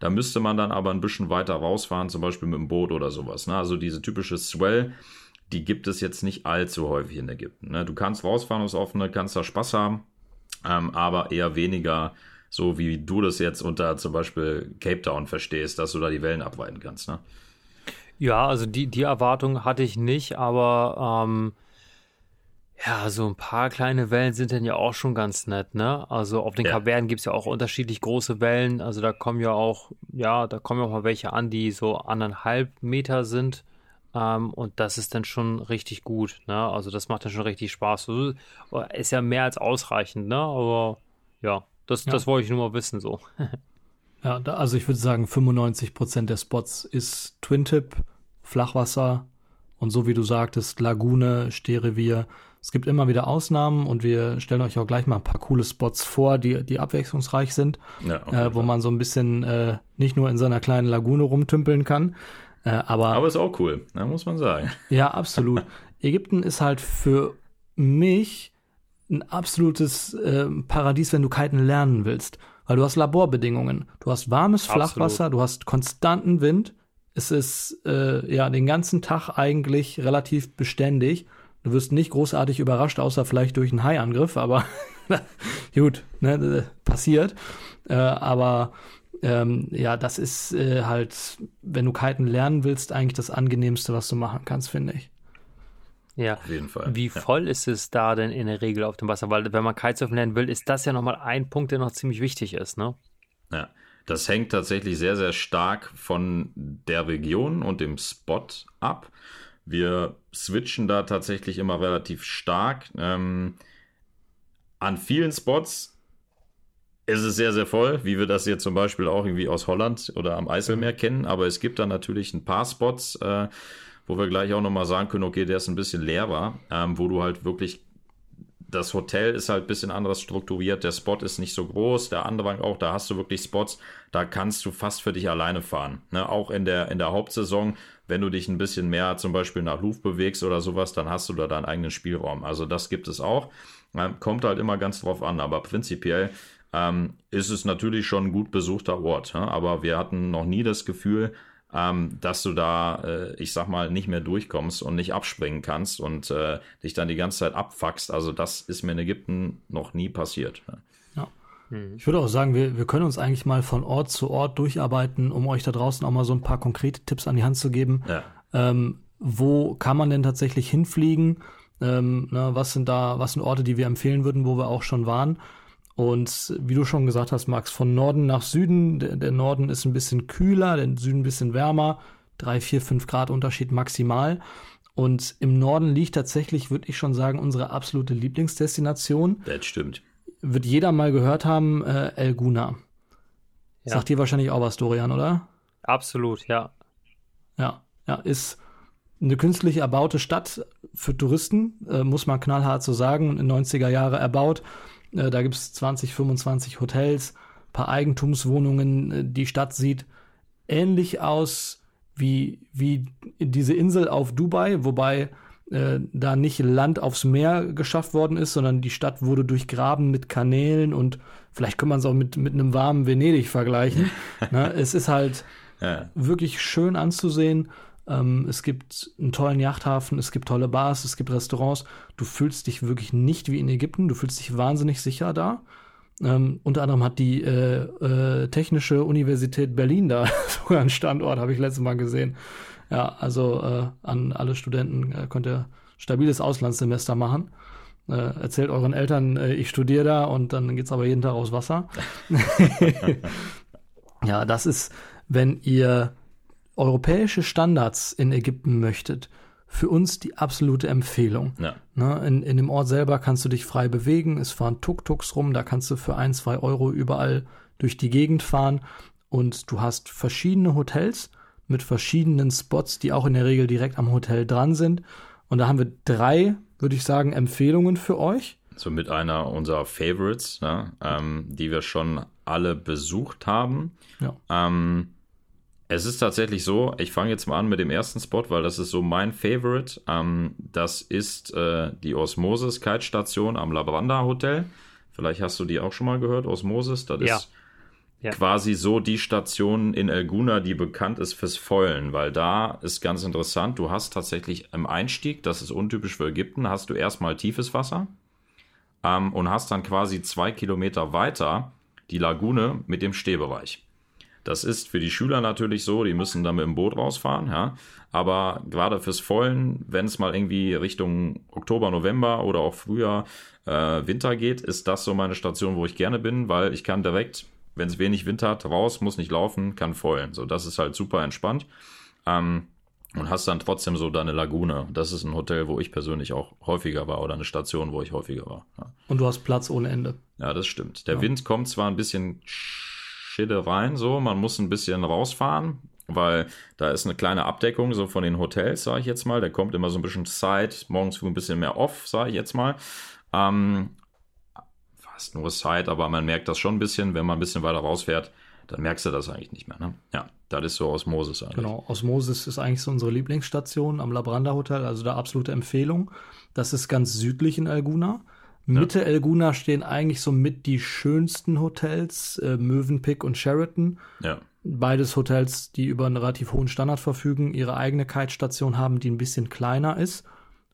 Da müsste man dann aber ein bisschen weiter rausfahren, zum Beispiel mit dem Boot oder sowas. Ne? Also diese typische Swell, die gibt es jetzt nicht allzu häufig in Ägypten. Ne? Du kannst rausfahren aufs Offene, kannst da Spaß haben, ähm, aber eher weniger so, wie du das jetzt unter zum Beispiel Cape Town verstehst, dass du da die Wellen abweiten kannst. Ne? Ja, also die, die Erwartung hatte ich nicht, aber ähm, ja, so ein paar kleine Wellen sind dann ja auch schon ganz nett, ne? Also auf den ja. Kavernen gibt es ja auch unterschiedlich große Wellen. Also da kommen ja auch, ja, da kommen ja auch mal welche an, die so anderthalb Meter sind. Ähm, und das ist dann schon richtig gut, ne? Also das macht dann schon richtig Spaß. Also, ist ja mehr als ausreichend, ne? Aber ja, das, ja. das wollte ich nur mal wissen, so. ja, da, also ich würde sagen, 95 Prozent der Spots ist Twin Tip, Flachwasser und so wie du sagtest, Lagune, Stehrevier es gibt immer wieder Ausnahmen und wir stellen euch auch gleich mal ein paar coole Spots vor, die, die abwechslungsreich sind, ja, äh, wo man so ein bisschen äh, nicht nur in seiner kleinen Lagune rumtümpeln kann. Äh, aber, aber ist auch cool, da muss man sagen. Ja, absolut. Ägypten ist halt für mich ein absolutes äh, Paradies, wenn du Kiten lernen willst. Weil du hast Laborbedingungen. Du hast warmes Flachwasser, Absolut. du hast konstanten Wind. Es ist äh, ja den ganzen Tag eigentlich relativ beständig. Du wirst nicht großartig überrascht, außer vielleicht durch einen Haiangriff, aber gut, ne, äh, passiert. Äh, aber ähm, ja, das ist äh, halt, wenn du Kiten lernen willst, eigentlich das angenehmste, was du machen kannst, finde ich. Ja, auf jeden Fall. Wie ja. voll ist es da denn in der Regel auf dem Wasser? Weil wenn man Kitesurfen lernen will, ist das ja nochmal ein Punkt, der noch ziemlich wichtig ist, ne? Ja, das hängt tatsächlich sehr, sehr stark von der Region und dem Spot ab. Wir switchen da tatsächlich immer relativ stark. Ähm, an vielen Spots ist es sehr, sehr voll, wie wir das jetzt zum Beispiel auch irgendwie aus Holland oder am Eiselmeer kennen. Aber es gibt da natürlich ein paar Spots, äh, wo wir gleich auch nochmal sagen können, okay, der ist ein bisschen leerer, ähm, wo du halt wirklich das Hotel ist halt ein bisschen anders strukturiert, der Spot ist nicht so groß, der andere auch, da hast du wirklich Spots, da kannst du fast für dich alleine fahren. Ne? Auch in der, in der Hauptsaison, wenn du dich ein bisschen mehr zum Beispiel nach Louvre bewegst oder sowas, dann hast du da deinen eigenen Spielraum. Also das gibt es auch. Ähm, kommt halt immer ganz drauf an, aber prinzipiell ähm, ist es natürlich schon ein gut besuchter Ort. Ne? Aber wir hatten noch nie das Gefühl, ähm, dass du da, äh, ich sag mal, nicht mehr durchkommst und nicht abspringen kannst und äh, dich dann die ganze Zeit abfuckst. Also das ist mir in Ägypten noch nie passiert. Ja. Mhm. Ich würde auch sagen, wir, wir können uns eigentlich mal von Ort zu Ort durcharbeiten, um euch da draußen auch mal so ein paar konkrete Tipps an die Hand zu geben. Ja. Ähm, wo kann man denn tatsächlich hinfliegen? Ähm, ne, was sind da, was sind Orte, die wir empfehlen würden, wo wir auch schon waren? Und wie du schon gesagt hast, Max, von Norden nach Süden, der, der Norden ist ein bisschen kühler, der Süden ein bisschen wärmer, drei, vier, fünf Grad Unterschied maximal. Und im Norden liegt tatsächlich, würde ich schon sagen, unsere absolute Lieblingsdestination. Das stimmt. Wird jeder mal gehört haben, äh, El Guna. Ja. Sagt dir wahrscheinlich auch was, Dorian, oder? Absolut, ja. Ja, ja, ist eine künstlich erbaute Stadt für Touristen, äh, muss man knallhart so sagen, in 90er Jahre erbaut. Äh, da gibt es 20, 25 Hotels, paar Eigentumswohnungen. Äh, die Stadt sieht ähnlich aus wie, wie diese Insel auf Dubai, wobei äh, da nicht Land aufs Meer geschafft worden ist, sondern die Stadt wurde durchgraben mit Kanälen und vielleicht kann man es auch mit, mit einem warmen Venedig vergleichen. ne? Es ist halt ja. wirklich schön anzusehen ähm, es gibt einen tollen Yachthafen, es gibt tolle Bars, es gibt Restaurants. Du fühlst dich wirklich nicht wie in Ägypten, du fühlst dich wahnsinnig sicher da. Ähm, unter anderem hat die äh, äh, Technische Universität Berlin da sogar einen Standort, habe ich letztes Mal gesehen. Ja, also äh, an alle Studenten äh, könnt ihr stabiles Auslandssemester machen. Äh, erzählt euren Eltern, äh, ich studiere da und dann geht's aber jeden Tag aus Wasser. ja, das ist, wenn ihr europäische Standards in Ägypten möchtet, für uns die absolute Empfehlung. Ja. Ne, in, in dem Ort selber kannst du dich frei bewegen, es fahren Tuk-Tuks rum, da kannst du für ein, zwei Euro überall durch die Gegend fahren und du hast verschiedene Hotels mit verschiedenen Spots, die auch in der Regel direkt am Hotel dran sind. Und da haben wir drei, würde ich sagen, Empfehlungen für euch. So mit einer unserer Favorites, ne, ähm, die wir schon alle besucht haben. Ja. Ähm, es ist tatsächlich so, ich fange jetzt mal an mit dem ersten Spot, weil das ist so mein Favorite. Ähm, das ist äh, die Osmosis Kite-Station am Labranda Hotel. Vielleicht hast du die auch schon mal gehört, Osmosis. Das ja. ist ja. quasi so die Station in Elguna, die bekannt ist fürs Feulen, weil da ist ganz interessant, du hast tatsächlich im Einstieg, das ist untypisch für Ägypten, hast du erstmal tiefes Wasser ähm, und hast dann quasi zwei Kilometer weiter die Lagune mit dem Stehbereich. Das ist für die Schüler natürlich so, die müssen dann mit dem Boot rausfahren, ja. Aber gerade fürs Vollen, wenn es mal irgendwie Richtung Oktober, November oder auch früher äh, Winter geht, ist das so meine Station, wo ich gerne bin, weil ich kann direkt, wenn es wenig Wind hat, raus, muss nicht laufen, kann vollen. So, das ist halt super entspannt. Ähm, und hast dann trotzdem so deine Lagune. Das ist ein Hotel, wo ich persönlich auch häufiger war oder eine Station, wo ich häufiger war. Ja. Und du hast Platz ohne Ende. Ja, das stimmt. Der ja. Wind kommt zwar ein bisschen Schilde rein, so. Man muss ein bisschen rausfahren, weil da ist eine kleine Abdeckung so von den Hotels, sage ich jetzt mal. Der kommt immer so ein bisschen Side, morgens früh ein bisschen mehr off, sage ich jetzt mal. Ähm, fast nur Side, aber man merkt das schon ein bisschen, wenn man ein bisschen weiter rausfährt, dann merkst du das eigentlich nicht mehr. Ne? Ja, das ist so Osmosis eigentlich. Genau, Osmosis ist eigentlich so unsere Lieblingsstation am Labranda Hotel, also da absolute Empfehlung. Das ist ganz südlich in Alguna. Mitte ja. Elguna stehen eigentlich so mit die schönsten Hotels, äh, Mövenpick und Sheraton. Ja. Beides Hotels, die über einen relativ hohen Standard verfügen, ihre eigene Kite-Station haben, die ein bisschen kleiner ist.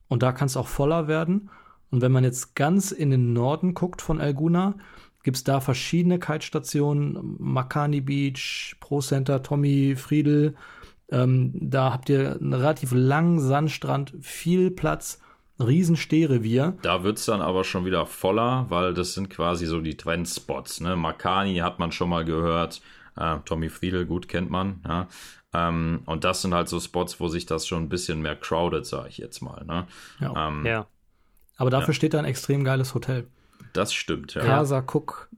Und da kann es auch voller werden. Und wenn man jetzt ganz in den Norden guckt von Elguna, gibt es da verschiedene Kite-Stationen, Makani Beach, Pro Center, Tommy, Friedel. Ähm, da habt ihr einen relativ langen Sandstrand, viel Platz Riesenstehrevier. Da wird es dann aber schon wieder voller, weil das sind quasi so die Trendspots. Ne? Makani hat man schon mal gehört. Äh, Tommy Friedel, gut kennt man. Ja? Ähm, und das sind halt so Spots, wo sich das schon ein bisschen mehr crowded, sage ich jetzt mal. Ne? Ja. Ähm, ja. Aber dafür ja. steht da ein extrem geiles Hotel. Das stimmt, ja. Casa Cook.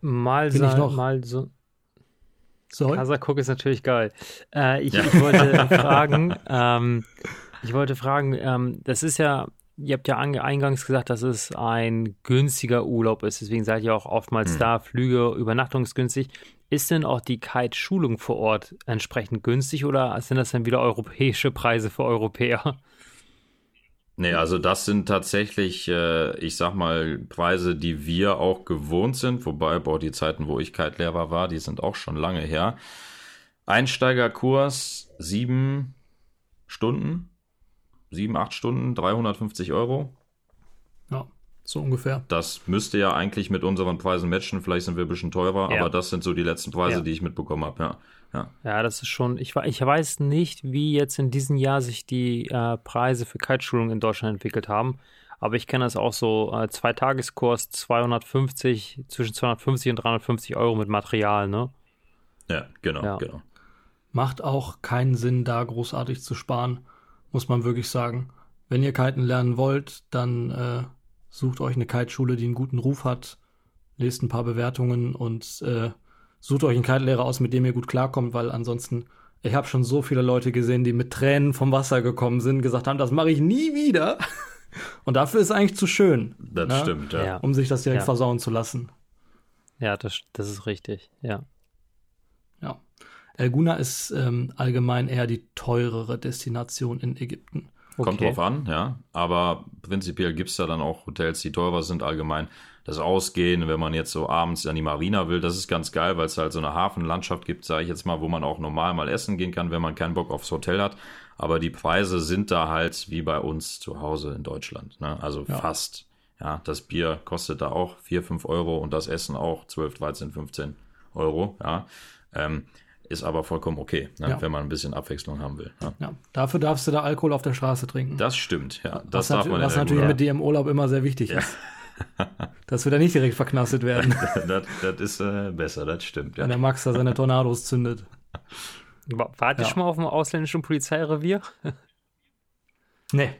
Mal, sa mal so. Sorry. Kasakuk ist natürlich geil. Äh, ich, ja. ich, wollte fragen, ähm, ich wollte fragen, ähm, das ist ja, ihr habt ja eingangs gesagt, dass es ein günstiger Urlaub ist, deswegen seid ihr auch oftmals hm. da, Flüge, Übernachtungsgünstig. Ist denn auch die Kite-Schulung vor Ort entsprechend günstig oder sind das dann wieder europäische Preise für Europäer? Nee, also das sind tatsächlich, äh, ich sag mal, Preise, die wir auch gewohnt sind, wobei, boah, die Zeiten, wo ich Kite-Lehrer war, die sind auch schon lange her. Einsteigerkurs, sieben Stunden, sieben, acht Stunden, 350 Euro. Ja, so ungefähr. Das müsste ja eigentlich mit unseren Preisen matchen, vielleicht sind wir ein bisschen teurer, ja. aber das sind so die letzten Preise, ja. die ich mitbekommen habe, ja. Ja. ja, das ist schon, ich, ich weiß nicht, wie jetzt in diesem Jahr sich die äh, Preise für Kiteschulung in Deutschland entwickelt haben. Aber ich kenne das auch so, äh, zwei Tageskurs 250, zwischen 250 und 350 Euro mit Material, ne? Ja, genau, ja. genau. Macht auch keinen Sinn, da großartig zu sparen, muss man wirklich sagen. Wenn ihr Kiten lernen wollt, dann äh, sucht euch eine Kiteschule, die einen guten Ruf hat, lest ein paar Bewertungen und äh, sucht euch einen Kite-Lehrer aus, mit dem ihr gut klarkommt, weil ansonsten, ich habe schon so viele Leute gesehen, die mit Tränen vom Wasser gekommen sind, gesagt haben, das mache ich nie wieder. Und dafür ist es eigentlich zu schön. Das ne? stimmt, ja. Um sich das direkt ja. versauen zu lassen. Ja, das, das ist richtig, ja. Ja. Elguna ist ähm, allgemein eher die teurere Destination in Ägypten. Okay. Kommt drauf an, ja. Aber prinzipiell gibt es da dann auch Hotels, die teurer sind allgemein das Ausgehen, wenn man jetzt so abends an die Marina will, das ist ganz geil, weil es halt so eine Hafenlandschaft gibt, sage ich jetzt mal, wo man auch normal mal essen gehen kann, wenn man keinen Bock aufs Hotel hat. Aber die Preise sind da halt wie bei uns zu Hause in Deutschland. Ne? Also ja. fast. Ja, das Bier kostet da auch 4, 5 Euro und das Essen auch 12, 13, 15 Euro. Ja. Ähm, ist aber vollkommen okay, ne, ja. wenn man ein bisschen Abwechslung haben will. Ja. ja. dafür darfst du da Alkohol auf der Straße trinken. Das stimmt, ja. Das was darf man Was natürlich mit dir im Urlaub immer sehr wichtig ist. Dass wir da nicht direkt verknastet werden. das, das ist äh, besser, das stimmt. Ja. Wenn der Max da seine Tornados zündet. Wart ihr ja. schon mal auf dem ausländischen Polizeirevier? nee.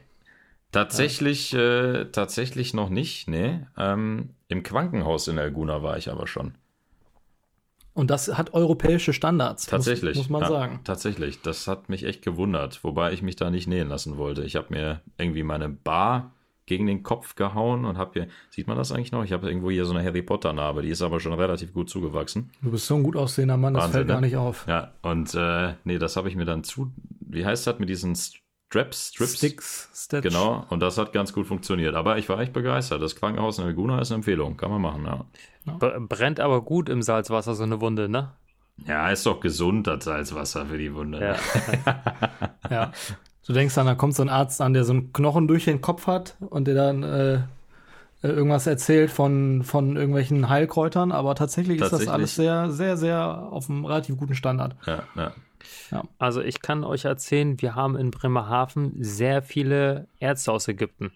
Tatsächlich, äh, tatsächlich noch nicht, nee. Ähm, Im Krankenhaus in Elguna war ich aber schon. Und das hat europäische Standards. Tatsächlich. Muss, muss man ja, sagen. Tatsächlich. Das hat mich echt gewundert, wobei ich mich da nicht nähen lassen wollte. Ich habe mir irgendwie meine Bar gegen den Kopf gehauen und habe hier, sieht man das eigentlich noch? Ich habe irgendwo hier so eine Harry Potter Narbe, die ist aber schon relativ gut zugewachsen. Du bist so ein gut aussehender Mann, das Wahnsinn, fällt gar ne? nicht auf. Ja, und äh, nee, das habe ich mir dann zu, wie heißt das mit diesen Straps, Strips? Sticks, Stitch. Genau, und das hat ganz gut funktioniert. Aber ich war echt begeistert. Das Krankenhaus in Laguna ist eine Empfehlung, kann man machen, ja. Brennt aber gut im Salzwasser so eine Wunde, ne? Ja, ist doch gesund, das Salzwasser für die Wunde. Ja. ja. Du denkst dann, da kommt so ein Arzt an, der so einen Knochen durch den Kopf hat und der dann äh, äh, irgendwas erzählt von, von irgendwelchen Heilkräutern, aber tatsächlich, tatsächlich, ist das alles sehr, sehr, sehr auf einem relativ guten Standard. Ja, ja. Ja. Also ich kann euch erzählen, wir haben in Bremerhaven sehr viele Ärzte aus Ägypten.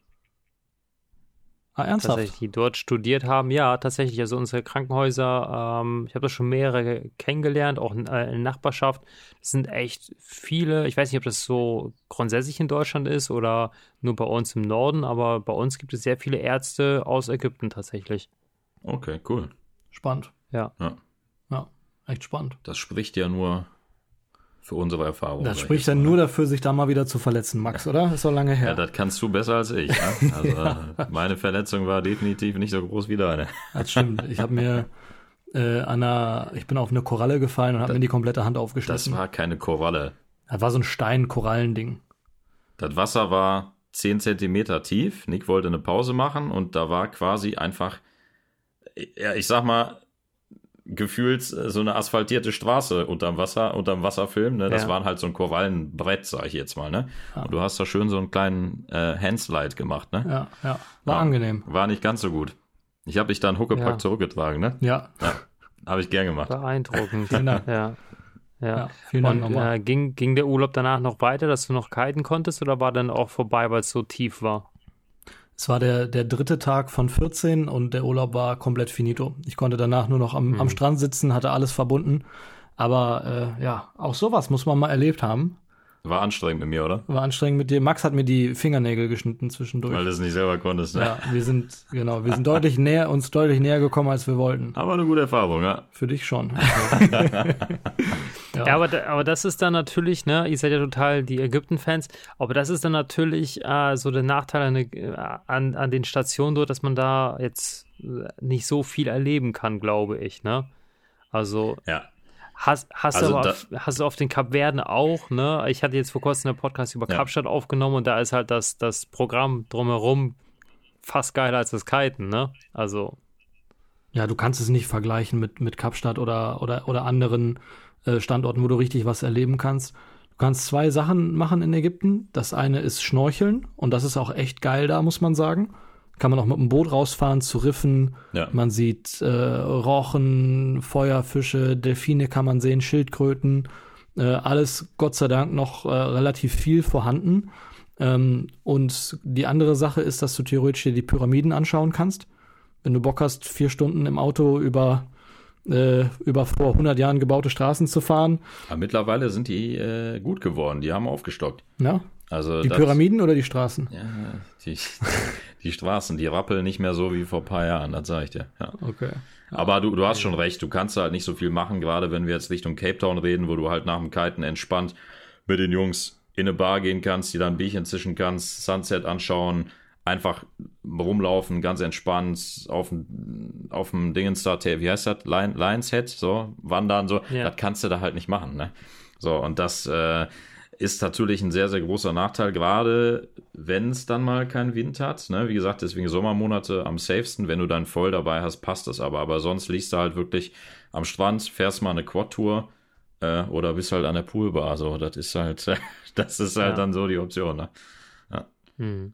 Ah, ernsthaft? Tatsächlich, die dort studiert haben. Ja, tatsächlich. Also unsere Krankenhäuser, ähm, ich habe da schon mehrere kennengelernt, auch in, äh, in Nachbarschaft. Das sind echt viele. Ich weiß nicht, ob das so grundsätzlich in Deutschland ist oder nur bei uns im Norden, aber bei uns gibt es sehr viele Ärzte aus Ägypten tatsächlich. Okay, cool. Spannend. Ja. Ja, ja echt spannend. Das spricht ja nur für unsere Erfahrung. Das spricht dann nur dafür, sich da mal wieder zu verletzen, Max, oder? Das ist doch lange her. Ja, das kannst du besser als ich. Ne? Also ja. meine Verletzung war definitiv nicht so groß wie deine. Das stimmt. Ich habe mir äh, an einer, ich bin auf eine Koralle gefallen und habe mir die komplette Hand aufgeschnitten. Das war keine Koralle. Das war so ein Stein-Korallending. Das Wasser war 10 Zentimeter tief. Nick wollte eine Pause machen und da war quasi einfach, ja, ich sag mal, gefühlt äh, so eine asphaltierte Straße unterm Wasser, unterm Wasserfilm. Ne? Das ja. waren halt so ein Korallenbrett, sag ich jetzt mal. Ne? Ja. Und du hast da schön so einen kleinen äh, Handslide gemacht. Ne? Ja, ja. War ja. angenehm. War nicht ganz so gut. Ich habe dich dann Huckepack ja. zurückgetragen, ne? Ja. ja. Habe ich gern gemacht. Beeindruckend. Vielen Dank. Ja. Ja. vielen Dank Und äh, ging, ging der Urlaub danach noch weiter, dass du noch kiten konntest oder war dann auch vorbei, weil es so tief war? Es war der, der dritte Tag von 14 und der Urlaub war komplett finito. Ich konnte danach nur noch am, mhm. am Strand sitzen, hatte alles verbunden. Aber äh, ja, auch sowas muss man mal erlebt haben. War anstrengend mit mir, oder? War anstrengend mit dir. Max hat mir die Fingernägel geschnitten zwischendurch. Weil du es nicht selber konntest, ne? Ja, wir sind, genau, wir sind deutlich näher, uns deutlich näher gekommen, als wir wollten. Aber eine gute Erfahrung, ja. Für dich schon. ja, ja aber, aber das ist dann natürlich, ne, ihr seid ja total die Ägypten-Fans, aber das ist dann natürlich äh, so der Nachteil an, äh, an, an den Stationen dort, dass man da jetzt nicht so viel erleben kann, glaube ich, ne? Also. Ja. Hast, hast, also du aber auf, hast du auf den Kapverden auch, ne? Ich hatte jetzt vor kurzem einen Podcast über ja. Kapstadt aufgenommen und da ist halt das, das Programm drumherum fast geiler als das Kiten, ne? Also. Ja, du kannst es nicht vergleichen mit, mit Kapstadt oder, oder, oder anderen äh, Standorten, wo du richtig was erleben kannst. Du kannst zwei Sachen machen in Ägypten. Das eine ist Schnorcheln und das ist auch echt geil da, muss man sagen kann man auch mit dem Boot rausfahren zu Riffen. Ja. Man sieht äh, Rochen, Feuerfische, Delfine kann man sehen, Schildkröten. Äh, alles Gott sei Dank noch äh, relativ viel vorhanden. Ähm, und die andere Sache ist, dass du theoretisch dir die Pyramiden anschauen kannst. Wenn du Bock hast, vier Stunden im Auto über äh, über vor 100 Jahren gebaute Straßen zu fahren. Aber mittlerweile sind die äh, gut geworden, die haben aufgestockt. Ja. Also die das, Pyramiden oder die Straßen? Ja, die, die Straßen, die rappeln nicht mehr so wie vor ein paar Jahren, das sage ich dir. Ja. Okay. Aber du, du hast schon recht, du kannst halt nicht so viel machen, gerade wenn wir jetzt Richtung Cape Town reden, wo du halt nach dem Kiten entspannt mit den Jungs in eine Bar gehen kannst, die dann ein Bierchen zischen kannst, Sunset anschauen, einfach rumlaufen, ganz entspannt auf dem, auf dem Dingens da, wie heißt das? Lion, Lions Head, so, wandern, so. Ja. Das kannst du da halt nicht machen, ne? So, und das, äh, ist natürlich ein sehr, sehr großer Nachteil, gerade wenn es dann mal keinen Wind hat. Ne? Wie gesagt, deswegen Sommermonate am safesten. Wenn du dann voll dabei hast, passt das aber. Aber sonst liegst du halt wirklich am Strand, fährst mal eine Quad-Tour äh, oder bist halt an der Poolbar. So, das ist halt, das ist halt ja. dann so die Option. Ne? Ja. Hm.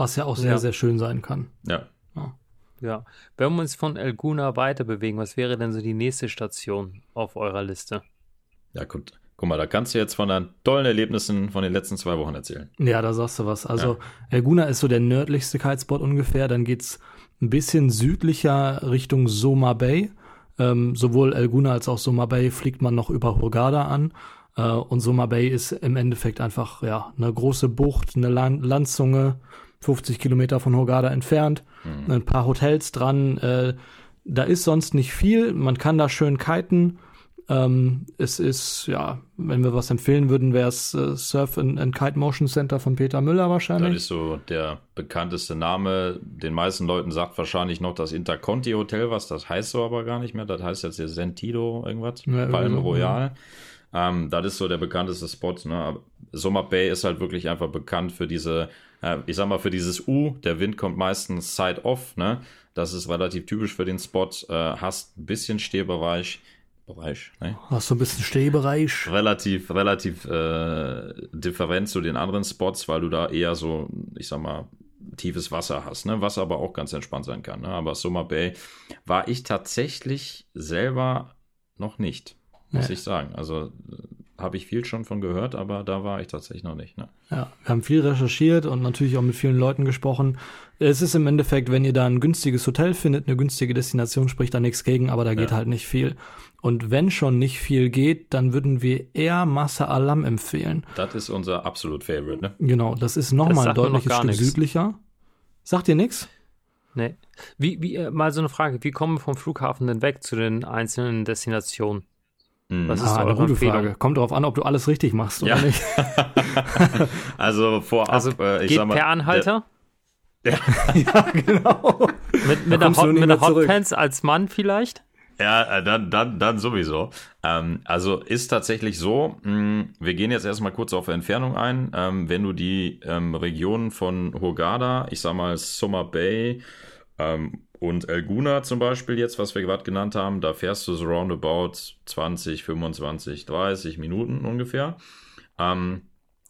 Was ja auch sehr, ja. sehr schön sein kann. Ja. ja. Ja. Wenn wir uns von El Guna weiter bewegen, was wäre denn so die nächste Station auf eurer Liste? Ja, gut. Guck mal, da kannst du jetzt von deinen tollen Erlebnissen von den letzten zwei Wochen erzählen. Ja, da sagst du was. Also, ja. Elguna ist so der nördlichste Kitespot ungefähr. Dann geht's ein bisschen südlicher Richtung Soma Bay. Ähm, sowohl Elguna als auch Soma Bay fliegt man noch über Hurghada an. Äh, und Soma Bay ist im Endeffekt einfach, ja, eine große Bucht, eine Land Landzunge, 50 Kilometer von Hurghada entfernt. Mhm. Ein paar Hotels dran. Äh, da ist sonst nicht viel. Man kann da schön kiten. Ähm, es ist, ja, wenn wir was empfehlen würden, wäre es äh, Surf and, and, Kite Motion Center von Peter Müller wahrscheinlich. Das ist so der bekannteste Name. Den meisten Leuten sagt wahrscheinlich noch das Interconti Hotel was, das heißt so aber gar nicht mehr. Das heißt jetzt der Sentido irgendwas, ja, Palme so, Royal. Ja. Ähm, das ist so der bekannteste Spot. Ne? Summer Bay ist halt wirklich einfach bekannt für diese, äh, ich sag mal, für dieses U. Der Wind kommt meistens side-off. Ne? Das ist relativ typisch für den Spot. Äh, hast ein bisschen Stehbereich Bereich. Ne? Hast du ein bisschen Stehbereich? Relativ, relativ äh, different zu den anderen Spots, weil du da eher so, ich sag mal, tiefes Wasser hast, ne? was aber auch ganz entspannt sein kann. Ne? Aber Summer Bay war ich tatsächlich selber noch nicht, muss nee. ich sagen. Also habe ich viel schon von gehört, aber da war ich tatsächlich noch nicht. Ne? Ja, wir haben viel recherchiert und natürlich auch mit vielen Leuten gesprochen. Es ist im Endeffekt, wenn ihr da ein günstiges Hotel findet, eine günstige Destination, spricht da nichts gegen, aber da geht ja. halt nicht viel. Und wenn schon nicht viel geht, dann würden wir eher Massa Alam empfehlen. Das ist unser absolut Favorite, ne? Genau, das ist nochmal ein deutliches noch Stück nix. südlicher. Sagt ihr nichts? Nee. Wie, wie, äh, mal so eine Frage, wie kommen wir vom Flughafen denn weg zu den einzelnen Destinationen? Mhm. Was ist ah, eine gute Empfehlung? Frage. Kommt darauf an, ob du alles richtig machst oder ja. nicht. also vorab, also, äh, ich geht sag mal, per Anhalter? Der, ja, genau. mit, mit einer, Hot, mit einer Hotpants als Mann vielleicht? Ja, äh, dann, dann, dann sowieso. Ähm, also ist tatsächlich so, mh, hm, wir gehen jetzt erstmal kurz auf Entfernung ein. Ähm, wenn du die ähm, Regionen von Hurghada, ich sag mal Summer Bay ähm, und Elguna zum Beispiel jetzt, was wir gerade genannt haben, da fährst du so roundabout 20, 25, 30 Minuten ungefähr. Ähm,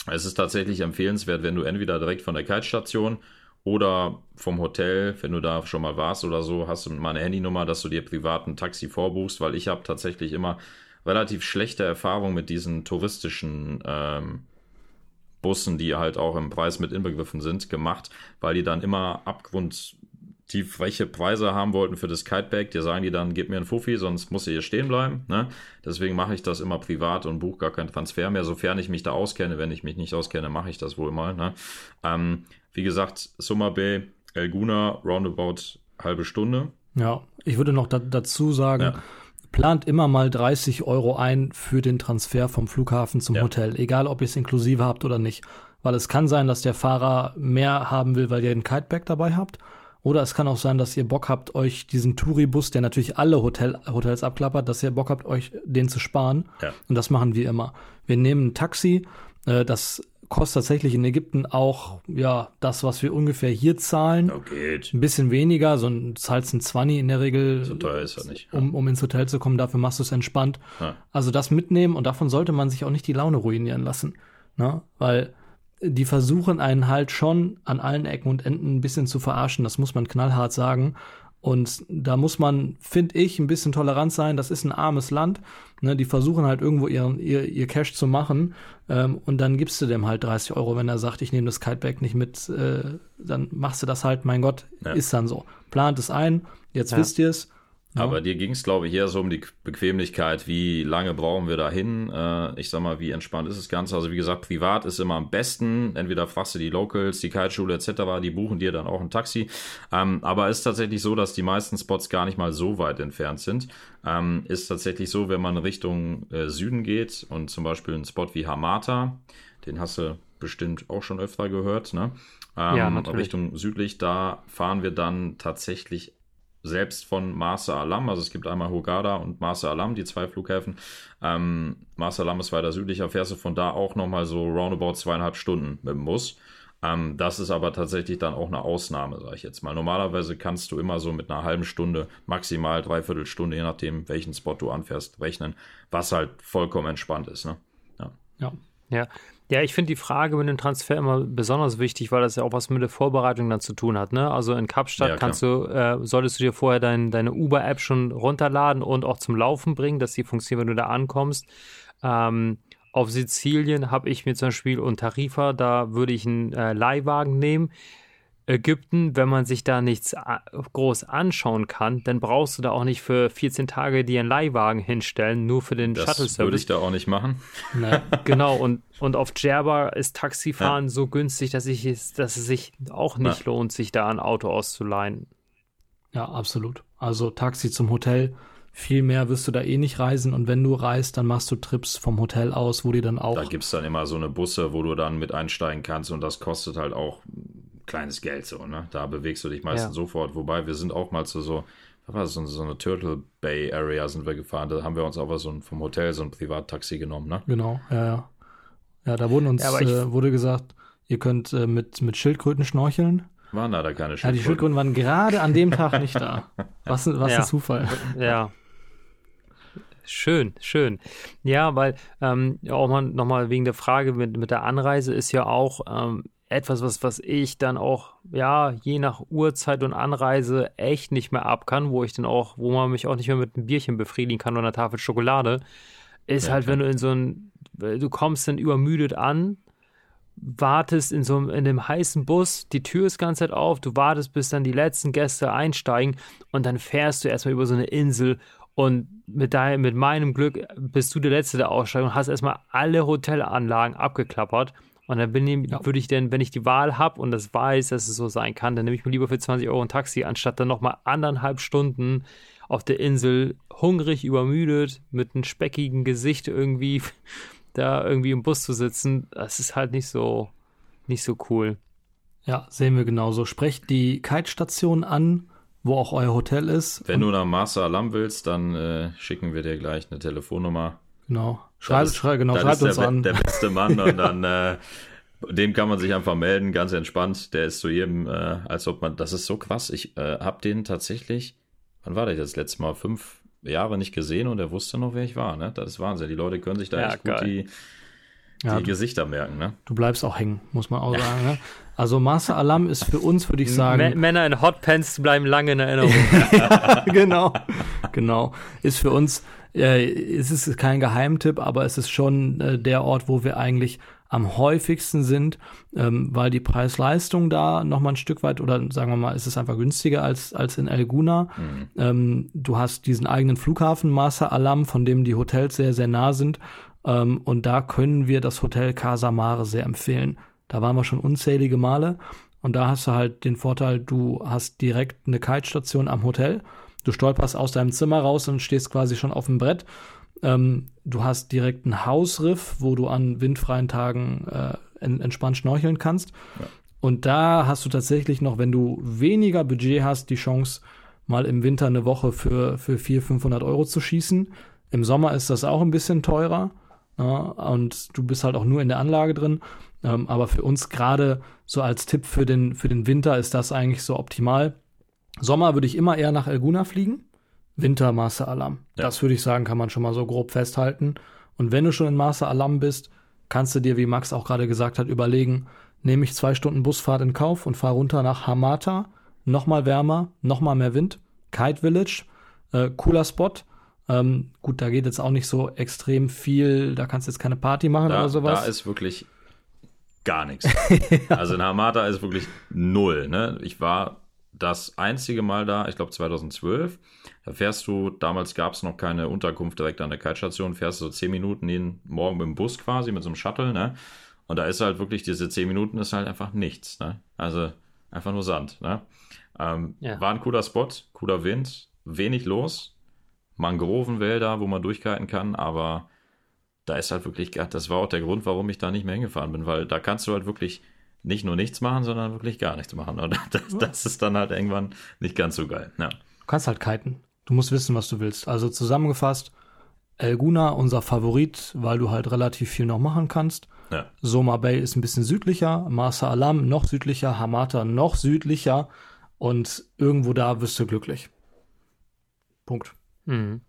es ist tatsächlich empfehlenswert, wenn du entweder direkt von der Kite-Station oder vom Hotel, wenn du da schon mal warst oder so, hast du meine Handynummer, dass du dir privat ein Taxi vorbuchst, weil ich habe tatsächlich immer relativ schlechte Erfahrungen mit diesen touristischen ähm, Bussen, die halt auch im Preis mit inbegriffen sind, gemacht, weil die dann immer Abgrund die welche Preise haben wollten für das Kitebag, dir sagen die dann, gib mir einen Fuffi, sonst muss ich hier stehen bleiben. Ne? Deswegen mache ich das immer privat und buche gar keinen Transfer mehr, sofern ich mich da auskenne. Wenn ich mich nicht auskenne, mache ich das wohl mal. Ne? Ähm, wie gesagt, Summer Bay, Elguna, roundabout halbe Stunde. Ja, ich würde noch da, dazu sagen, ja. plant immer mal 30 Euro ein für den Transfer vom Flughafen zum ja. Hotel, egal ob ihr es inklusive habt oder nicht. Weil es kann sein, dass der Fahrer mehr haben will, weil ihr einen Kitebag dabei habt. Oder es kann auch sein, dass ihr Bock habt, euch diesen Touribus, der natürlich alle Hotel, Hotels abklappert, dass ihr Bock habt, euch den zu sparen. Ja. Und das machen wir immer. Wir nehmen ein Taxi, äh, das kostet tatsächlich in Ägypten auch ja das, was wir ungefähr hier zahlen. Oh, geht. Ein bisschen weniger, so ein zahlst ein 20 in der Regel. So teuer ist er nicht. Ja. Um, um ins Hotel zu kommen, dafür machst du es entspannt. Ja. Also das mitnehmen und davon sollte man sich auch nicht die Laune ruinieren lassen. Ne? Weil die versuchen einen halt schon an allen Ecken und Enden ein bisschen zu verarschen, das muss man knallhart sagen. Und da muss man, finde ich, ein bisschen tolerant sein. Das ist ein armes Land. Ne, die versuchen halt irgendwo ihren, ihr, ihr Cash zu machen. Ähm, und dann gibst du dem halt 30 Euro, wenn er sagt, ich nehme das Kitebag nicht mit. Äh, dann machst du das halt, mein Gott, ja. ist dann so. Plant es ein, jetzt ja. wisst ihr es. Ja. Aber dir ging es, glaube ich, eher so um die Bequemlichkeit, wie lange brauchen wir dahin? Äh, ich sag mal, wie entspannt ist das Ganze? Also wie gesagt, privat ist immer am besten. Entweder fragst du die Locals, die Kiteschule etc., die buchen dir dann auch ein Taxi. Ähm, aber es ist tatsächlich so, dass die meisten Spots gar nicht mal so weit entfernt sind. Ähm, ist tatsächlich so, wenn man Richtung äh, Süden geht und zum Beispiel einen Spot wie Hamata, den hast du bestimmt auch schon öfter gehört, ne? Ähm, ja, natürlich. Richtung südlich, da fahren wir dann tatsächlich selbst von Marsa Alam, also es gibt einmal Hogada und Marsa Alam, die zwei Flughäfen. Ähm, Marsa Alam ist weiter südlicher, fährst du von da auch nochmal so roundabout zweieinhalb Stunden mit dem Bus. Ähm, das ist aber tatsächlich dann auch eine Ausnahme, sage ich jetzt mal. Normalerweise kannst du immer so mit einer halben Stunde, maximal dreiviertel Stunde, je nachdem, welchen Spot du anfährst, rechnen, was halt vollkommen entspannt ist. Ne? Ja. ja. Ja, ja, ich finde die Frage mit dem Transfer immer besonders wichtig, weil das ja auch was mit der Vorbereitung dann zu tun hat. Ne? Also in Kapstadt ja, kannst du, äh, solltest du dir vorher dein, deine Uber-App schon runterladen und auch zum Laufen bringen, dass die funktioniert, wenn du da ankommst. Ähm, auf Sizilien habe ich mir zum Beispiel und Tarifa, da würde ich einen äh, Leihwagen nehmen. Ägypten, wenn man sich da nichts groß anschauen kann, dann brauchst du da auch nicht für 14 Tage dir einen Leihwagen hinstellen, nur für den Shuttle-Service. Das würde ich da auch nicht machen. Ne, genau, und, und auf Djerba ist Taxifahren ja. so günstig, dass, ich, dass es sich auch nicht ja. lohnt, sich da ein Auto auszuleihen. Ja, absolut. Also Taxi zum Hotel, viel mehr wirst du da eh nicht reisen und wenn du reist, dann machst du Trips vom Hotel aus, wo die dann auch. Da gibt es dann immer so eine Busse, wo du dann mit einsteigen kannst und das kostet halt auch kleines Geld so, ne? Da bewegst du dich meistens ja. sofort. Wobei wir sind auch mal zu so, was war das, so, so eine Turtle Bay Area sind wir gefahren. Da haben wir uns aber so ein, vom Hotel so ein Privattaxi genommen, ne? Genau, ja, ja. Ja, da wurden uns, ja, äh, wurde gesagt, ihr könnt äh, mit, mit Schildkröten schnorcheln. Waren da, da keine Schildkröten? Ja, die Schildkröten waren gerade an dem Tag nicht da. Was, was ja. ein Zufall. Ja. Schön, schön. Ja, weil ähm, auch mal nochmal wegen der Frage mit, mit der Anreise ist ja auch, ähm, etwas, was, was ich dann auch, ja, je nach Uhrzeit und Anreise echt nicht mehr ab kann, wo ich dann auch, wo man mich auch nicht mehr mit einem Bierchen befriedigen kann oder einer Tafel Schokolade, ist ja, halt, klar. wenn du in so ein, du kommst dann übermüdet an, wartest in so einem, in dem heißen Bus, die Tür ist ganz Zeit auf, du wartest, bis dann die letzten Gäste einsteigen und dann fährst du erstmal über so eine Insel und mit, dein, mit meinem Glück bist du der Letzte der Aussteigung und hast erstmal alle Hotelanlagen abgeklappert und dann bin ich, ja. würde ich denn, wenn ich die Wahl habe und das weiß, dass es so sein kann, dann nehme ich mir lieber für 20 Euro ein Taxi, anstatt dann nochmal anderthalb Stunden auf der Insel hungrig, übermüdet, mit einem speckigen Gesicht irgendwie da irgendwie im Bus zu sitzen. Das ist halt nicht so, nicht so cool. Ja, sehen wir genauso. Sprecht die Kite-Station an, wo auch euer Hotel ist. Wenn du nach Marsa Alam willst, dann äh, schicken wir dir gleich eine Telefonnummer. Genau. Schreibt, schrei, genau, schreibt uns der, an. Der beste Mann und dann äh, dem kann man sich einfach melden, ganz entspannt. Der ist zu jedem, äh, als ob man, das ist so krass. Ich äh, habe den tatsächlich, wann war der das letzte Mal? Fünf Jahre nicht gesehen und er wusste noch, wer ich war. Ne? Das ist Wahnsinn. Die Leute können sich da ja, echt geil. gut die, die ja, Gesichter merken. Ne? Du bleibst auch hängen, muss man auch ja. sagen. Ne? Also Master Alam ist für uns, würde ich sagen. M Männer in Hotpants bleiben lange in Erinnerung. ja, genau, genau. Ist für uns äh, es ist kein Geheimtipp, aber es ist schon äh, der Ort, wo wir eigentlich am häufigsten sind, ähm, weil die Preis-Leistung da nochmal ein Stück weit oder sagen wir mal, ist es einfach günstiger als, als in Elguna. Mhm. Ähm, du hast diesen eigenen Flughafen Masa Alam, von dem die Hotels sehr, sehr nah sind. Ähm, und da können wir das Hotel Casa Mare sehr empfehlen. Da waren wir schon unzählige Male. Und da hast du halt den Vorteil, du hast direkt eine Kite-Station am Hotel. Du stolperst aus deinem Zimmer raus und stehst quasi schon auf dem Brett ähm, du hast direkt einen Hausriff, wo du an windfreien Tagen äh, entspannt schnorcheln kannst. Ja. Und da hast du tatsächlich noch, wenn du weniger Budget hast, die Chance, mal im Winter eine Woche für, für 400, 500 Euro zu schießen. Im Sommer ist das auch ein bisschen teurer. Ja, und du bist halt auch nur in der Anlage drin. Ähm, aber für uns gerade so als Tipp für den, für den Winter ist das eigentlich so optimal. Sommer würde ich immer eher nach Elguna fliegen. Winter Master Alam. Ja. Das würde ich sagen, kann man schon mal so grob festhalten. Und wenn du schon in Master Alam bist, kannst du dir, wie Max auch gerade gesagt hat, überlegen, nehme ich zwei Stunden Busfahrt in Kauf und fahre runter nach Hamata, nochmal wärmer, nochmal mehr Wind, Kite Village, äh, cooler Spot. Ähm, gut, da geht jetzt auch nicht so extrem viel, da kannst du jetzt keine Party machen da, oder sowas. Da ist wirklich gar nichts. ja. Also in Hamata ist wirklich null. Ne? Ich war das einzige Mal da, ich glaube 2012. Da fährst du, damals gab es noch keine Unterkunft direkt an der Kite-Station, fährst du so 10 Minuten jeden Morgen mit dem Bus quasi, mit so einem Shuttle, ne? Und da ist halt wirklich, diese 10 Minuten ist halt einfach nichts, ne? Also einfach nur Sand, ne? Ähm, ja. War ein cooler Spot, cooler Wind, wenig los, Mangrovenwälder, wo man durchkiten kann, aber da ist halt wirklich, das war auch der Grund, warum ich da nicht mehr hingefahren bin, weil da kannst du halt wirklich nicht nur nichts machen, sondern wirklich gar nichts machen. Und das, das ist dann halt irgendwann nicht ganz so geil. Ja. Du kannst halt kiten. Du musst wissen, was du willst. Also zusammengefasst, Elguna, unser Favorit, weil du halt relativ viel noch machen kannst. Ja. Soma Bay ist ein bisschen südlicher, Marsa Alam noch südlicher, Hamata noch südlicher und irgendwo da wirst du glücklich. Punkt. Mhm.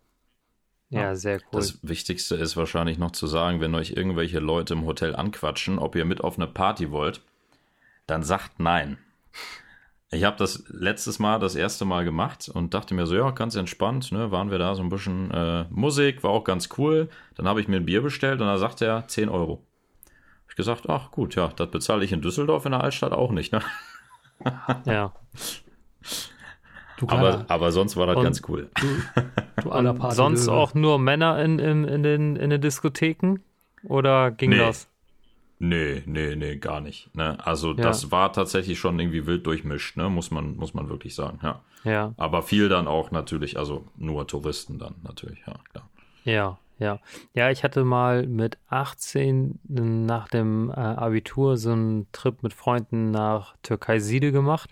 Ja, ja, sehr cool. Das Wichtigste ist wahrscheinlich noch zu sagen, wenn euch irgendwelche Leute im Hotel anquatschen, ob ihr mit auf eine Party wollt, dann sagt nein. Ich habe das letztes Mal das erste Mal gemacht und dachte mir so, ja, ganz entspannt, ne, waren wir da so ein bisschen äh, Musik, war auch ganz cool. Dann habe ich mir ein Bier bestellt und da sagte er 10 Euro. Hab ich gesagt, ach gut, ja, das bezahle ich in Düsseldorf in der Altstadt auch nicht, ne? Ja. aber, aber sonst war das ganz cool. Du, du sonst auch nur Männer in, in, in, den, in den Diskotheken? Oder ging nee. das? Nee, nee, nee, gar nicht. Ne? Also ja. das war tatsächlich schon irgendwie wild durchmischt, ne? muss, man, muss man wirklich sagen, ja. ja. Aber viel dann auch natürlich, also nur Touristen dann natürlich, ja, klar. Ja, ja. Ja, ich hatte mal mit 18 nach dem äh, Abitur so einen Trip mit Freunden nach Türkei-Siede gemacht.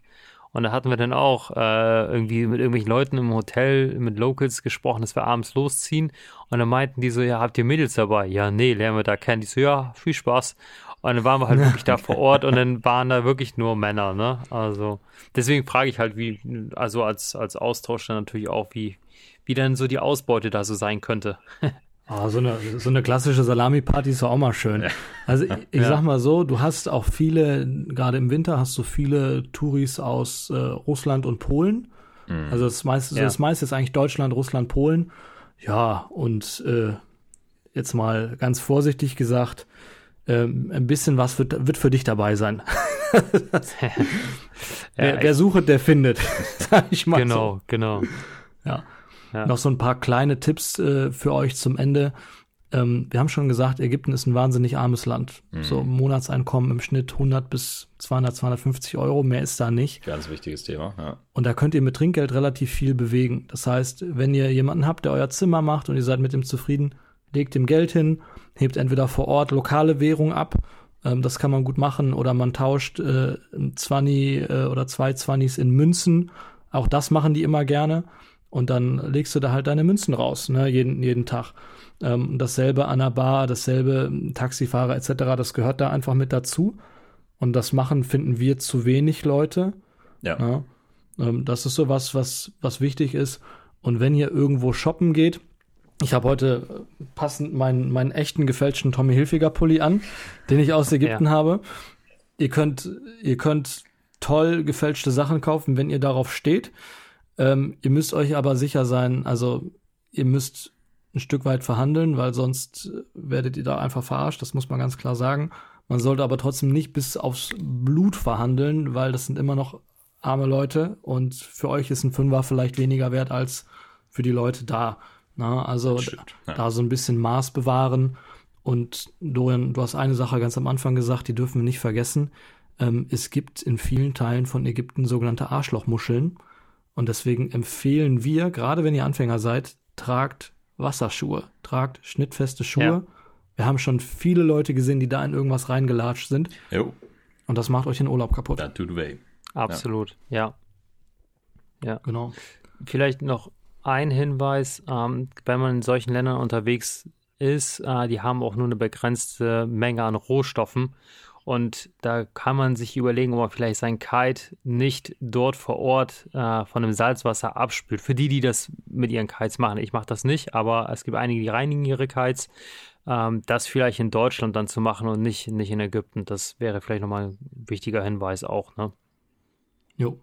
Und da hatten wir dann auch äh, irgendwie mit irgendwelchen Leuten im Hotel, mit Locals gesprochen, dass wir abends losziehen. Und dann meinten die so, ja, habt ihr Mädels dabei? Ja, nee, lernen wir da kennen. Die so, ja, viel Spaß. Und dann waren wir halt wirklich da vor Ort und dann waren da wirklich nur Männer, ne? Also deswegen frage ich halt, wie, also als, als Austausch dann natürlich auch, wie, wie dann so die Ausbeute da so sein könnte. Oh, so, eine, so eine klassische Salami-Party ist auch mal schön. Ja. Also ich, ich ja. sag mal so, du hast auch viele, gerade im Winter hast du viele Touris aus äh, Russland und Polen. Mhm. Also das meiste, ja. das meiste ist eigentlich Deutschland, Russland, Polen. Ja, und äh, jetzt mal ganz vorsichtig gesagt, äh, ein bisschen was wird, wird für dich dabei sein. wer, wer sucht, der findet, sag ich mal Genau, so. genau. Ja. Ja. Noch so ein paar kleine Tipps äh, für euch zum Ende. Ähm, wir haben schon gesagt, Ägypten ist ein wahnsinnig armes Land. Mhm. So Monatseinkommen im Schnitt 100 bis 200, 250 Euro, mehr ist da nicht. Ganz wichtiges Thema, ja. Und da könnt ihr mit Trinkgeld relativ viel bewegen. Das heißt, wenn ihr jemanden habt, der euer Zimmer macht und ihr seid mit ihm zufrieden, legt ihm Geld hin, hebt entweder vor Ort lokale Währung ab, ähm, das kann man gut machen, oder man tauscht äh, 20 äh, oder zwei Zwannis in Münzen. Auch das machen die immer gerne und dann legst du da halt deine Münzen raus, ne, jeden, jeden Tag. Ähm, dasselbe an der Bar, dasselbe Taxifahrer etc., das gehört da einfach mit dazu. Und das machen, finden wir zu wenig Leute. Ja. Ne? Ähm, das ist so was, was, was wichtig ist. Und wenn ihr irgendwo shoppen geht, ich habe heute passend meinen, meinen echten gefälschten Tommy Hilfiger Pulli an, den ich aus Ägypten ja. habe. Ihr könnt, ihr könnt toll gefälschte Sachen kaufen, wenn ihr darauf steht. Ähm, ihr müsst euch aber sicher sein, also ihr müsst ein Stück weit verhandeln, weil sonst werdet ihr da einfach verarscht, das muss man ganz klar sagen. Man sollte aber trotzdem nicht bis aufs Blut verhandeln, weil das sind immer noch arme Leute und für euch ist ein Fünfer vielleicht weniger wert als für die Leute da. Na, also Stimmt, ja. da so ein bisschen Maß bewahren. Und Dorian, du hast eine Sache ganz am Anfang gesagt, die dürfen wir nicht vergessen. Ähm, es gibt in vielen Teilen von Ägypten sogenannte Arschlochmuscheln. Und deswegen empfehlen wir, gerade wenn ihr Anfänger seid, tragt Wasserschuhe, tragt schnittfeste Schuhe. Ja. Wir haben schon viele Leute gesehen, die da in irgendwas reingelatscht sind. Jo. Und das macht euch den Urlaub kaputt. Das tut weh. Absolut, ja. Ja. ja. Genau. Vielleicht noch ein Hinweis, ähm, wenn man in solchen Ländern unterwegs ist, äh, die haben auch nur eine begrenzte Menge an Rohstoffen. Und da kann man sich überlegen, ob man vielleicht sein Kite nicht dort vor Ort äh, von dem Salzwasser abspült. Für die, die das mit ihren Kites machen. Ich mache das nicht, aber es gibt einige, die reinigen ihre Kites. Ähm, das vielleicht in Deutschland dann zu machen und nicht, nicht in Ägypten, das wäre vielleicht nochmal ein wichtiger Hinweis auch. Ne? Jo.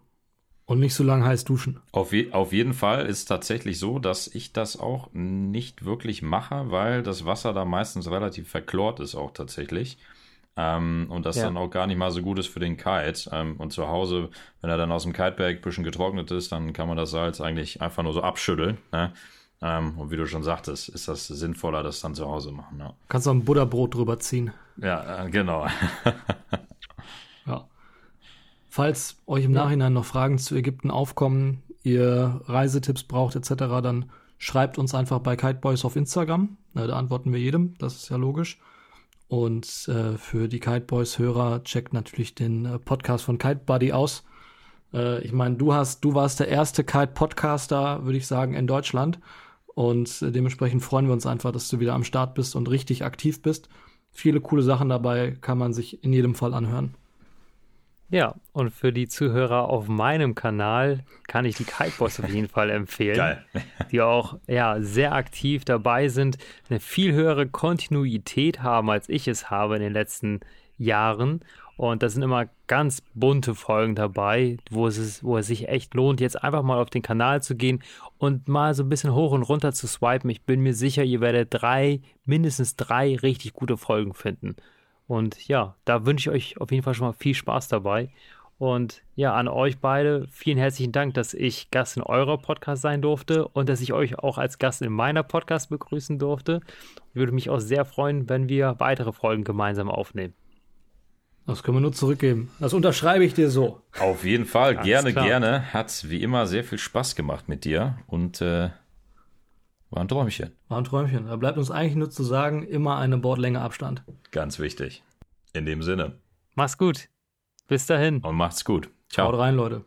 Und nicht so lange heiß duschen. Auf, je, auf jeden Fall ist tatsächlich so, dass ich das auch nicht wirklich mache, weil das Wasser da meistens relativ verklort ist auch tatsächlich. Ähm, und das ja. dann auch gar nicht mal so gut ist für den Kite. Ähm, und zu Hause, wenn er dann aus dem Kiteberg ein bisschen getrocknet ist, dann kann man das Salz eigentlich einfach nur so abschütteln. Ne? Ähm, und wie du schon sagtest, ist das sinnvoller, das dann zu Hause machen. Ja. Kannst du ein Butterbrot drüber ziehen. Ja, äh, genau. ja. Falls euch im Nachhinein noch Fragen zu Ägypten aufkommen, ihr Reisetipps braucht etc., dann schreibt uns einfach bei Kiteboys auf Instagram. Da antworten wir jedem, das ist ja logisch. Und äh, für die Kiteboys-Hörer checkt natürlich den äh, Podcast von Kitebuddy aus. Äh, ich meine, du hast, du warst der erste Kite-Podcaster, würde ich sagen, in Deutschland. Und äh, dementsprechend freuen wir uns einfach, dass du wieder am Start bist und richtig aktiv bist. Viele coole Sachen dabei kann man sich in jedem Fall anhören. Ja, und für die Zuhörer auf meinem Kanal kann ich die Kiteboys auf jeden Fall empfehlen. Geil. die auch ja, sehr aktiv dabei sind, eine viel höhere Kontinuität haben, als ich es habe in den letzten Jahren. Und da sind immer ganz bunte Folgen dabei, wo es, ist, wo es sich echt lohnt, jetzt einfach mal auf den Kanal zu gehen und mal so ein bisschen hoch und runter zu swipen. Ich bin mir sicher, ihr werdet drei, mindestens drei richtig gute Folgen finden. Und ja, da wünsche ich euch auf jeden Fall schon mal viel Spaß dabei. Und ja, an euch beide vielen herzlichen Dank, dass ich Gast in eurer Podcast sein durfte und dass ich euch auch als Gast in meiner Podcast begrüßen durfte. Ich würde mich auch sehr freuen, wenn wir weitere Folgen gemeinsam aufnehmen. Das können wir nur zurückgeben. Das unterschreibe ich dir so. Auf jeden Fall, Ganz gerne, klar. gerne. Hat wie immer sehr viel Spaß gemacht mit dir und äh, war ein Träumchen. War ein Träumchen. Da bleibt uns eigentlich nur zu sagen, immer eine Bordlänge Abstand. Ganz wichtig. In dem Sinne. Mach's gut. Bis dahin. Und macht's gut. Ciao. Haut rein, Leute.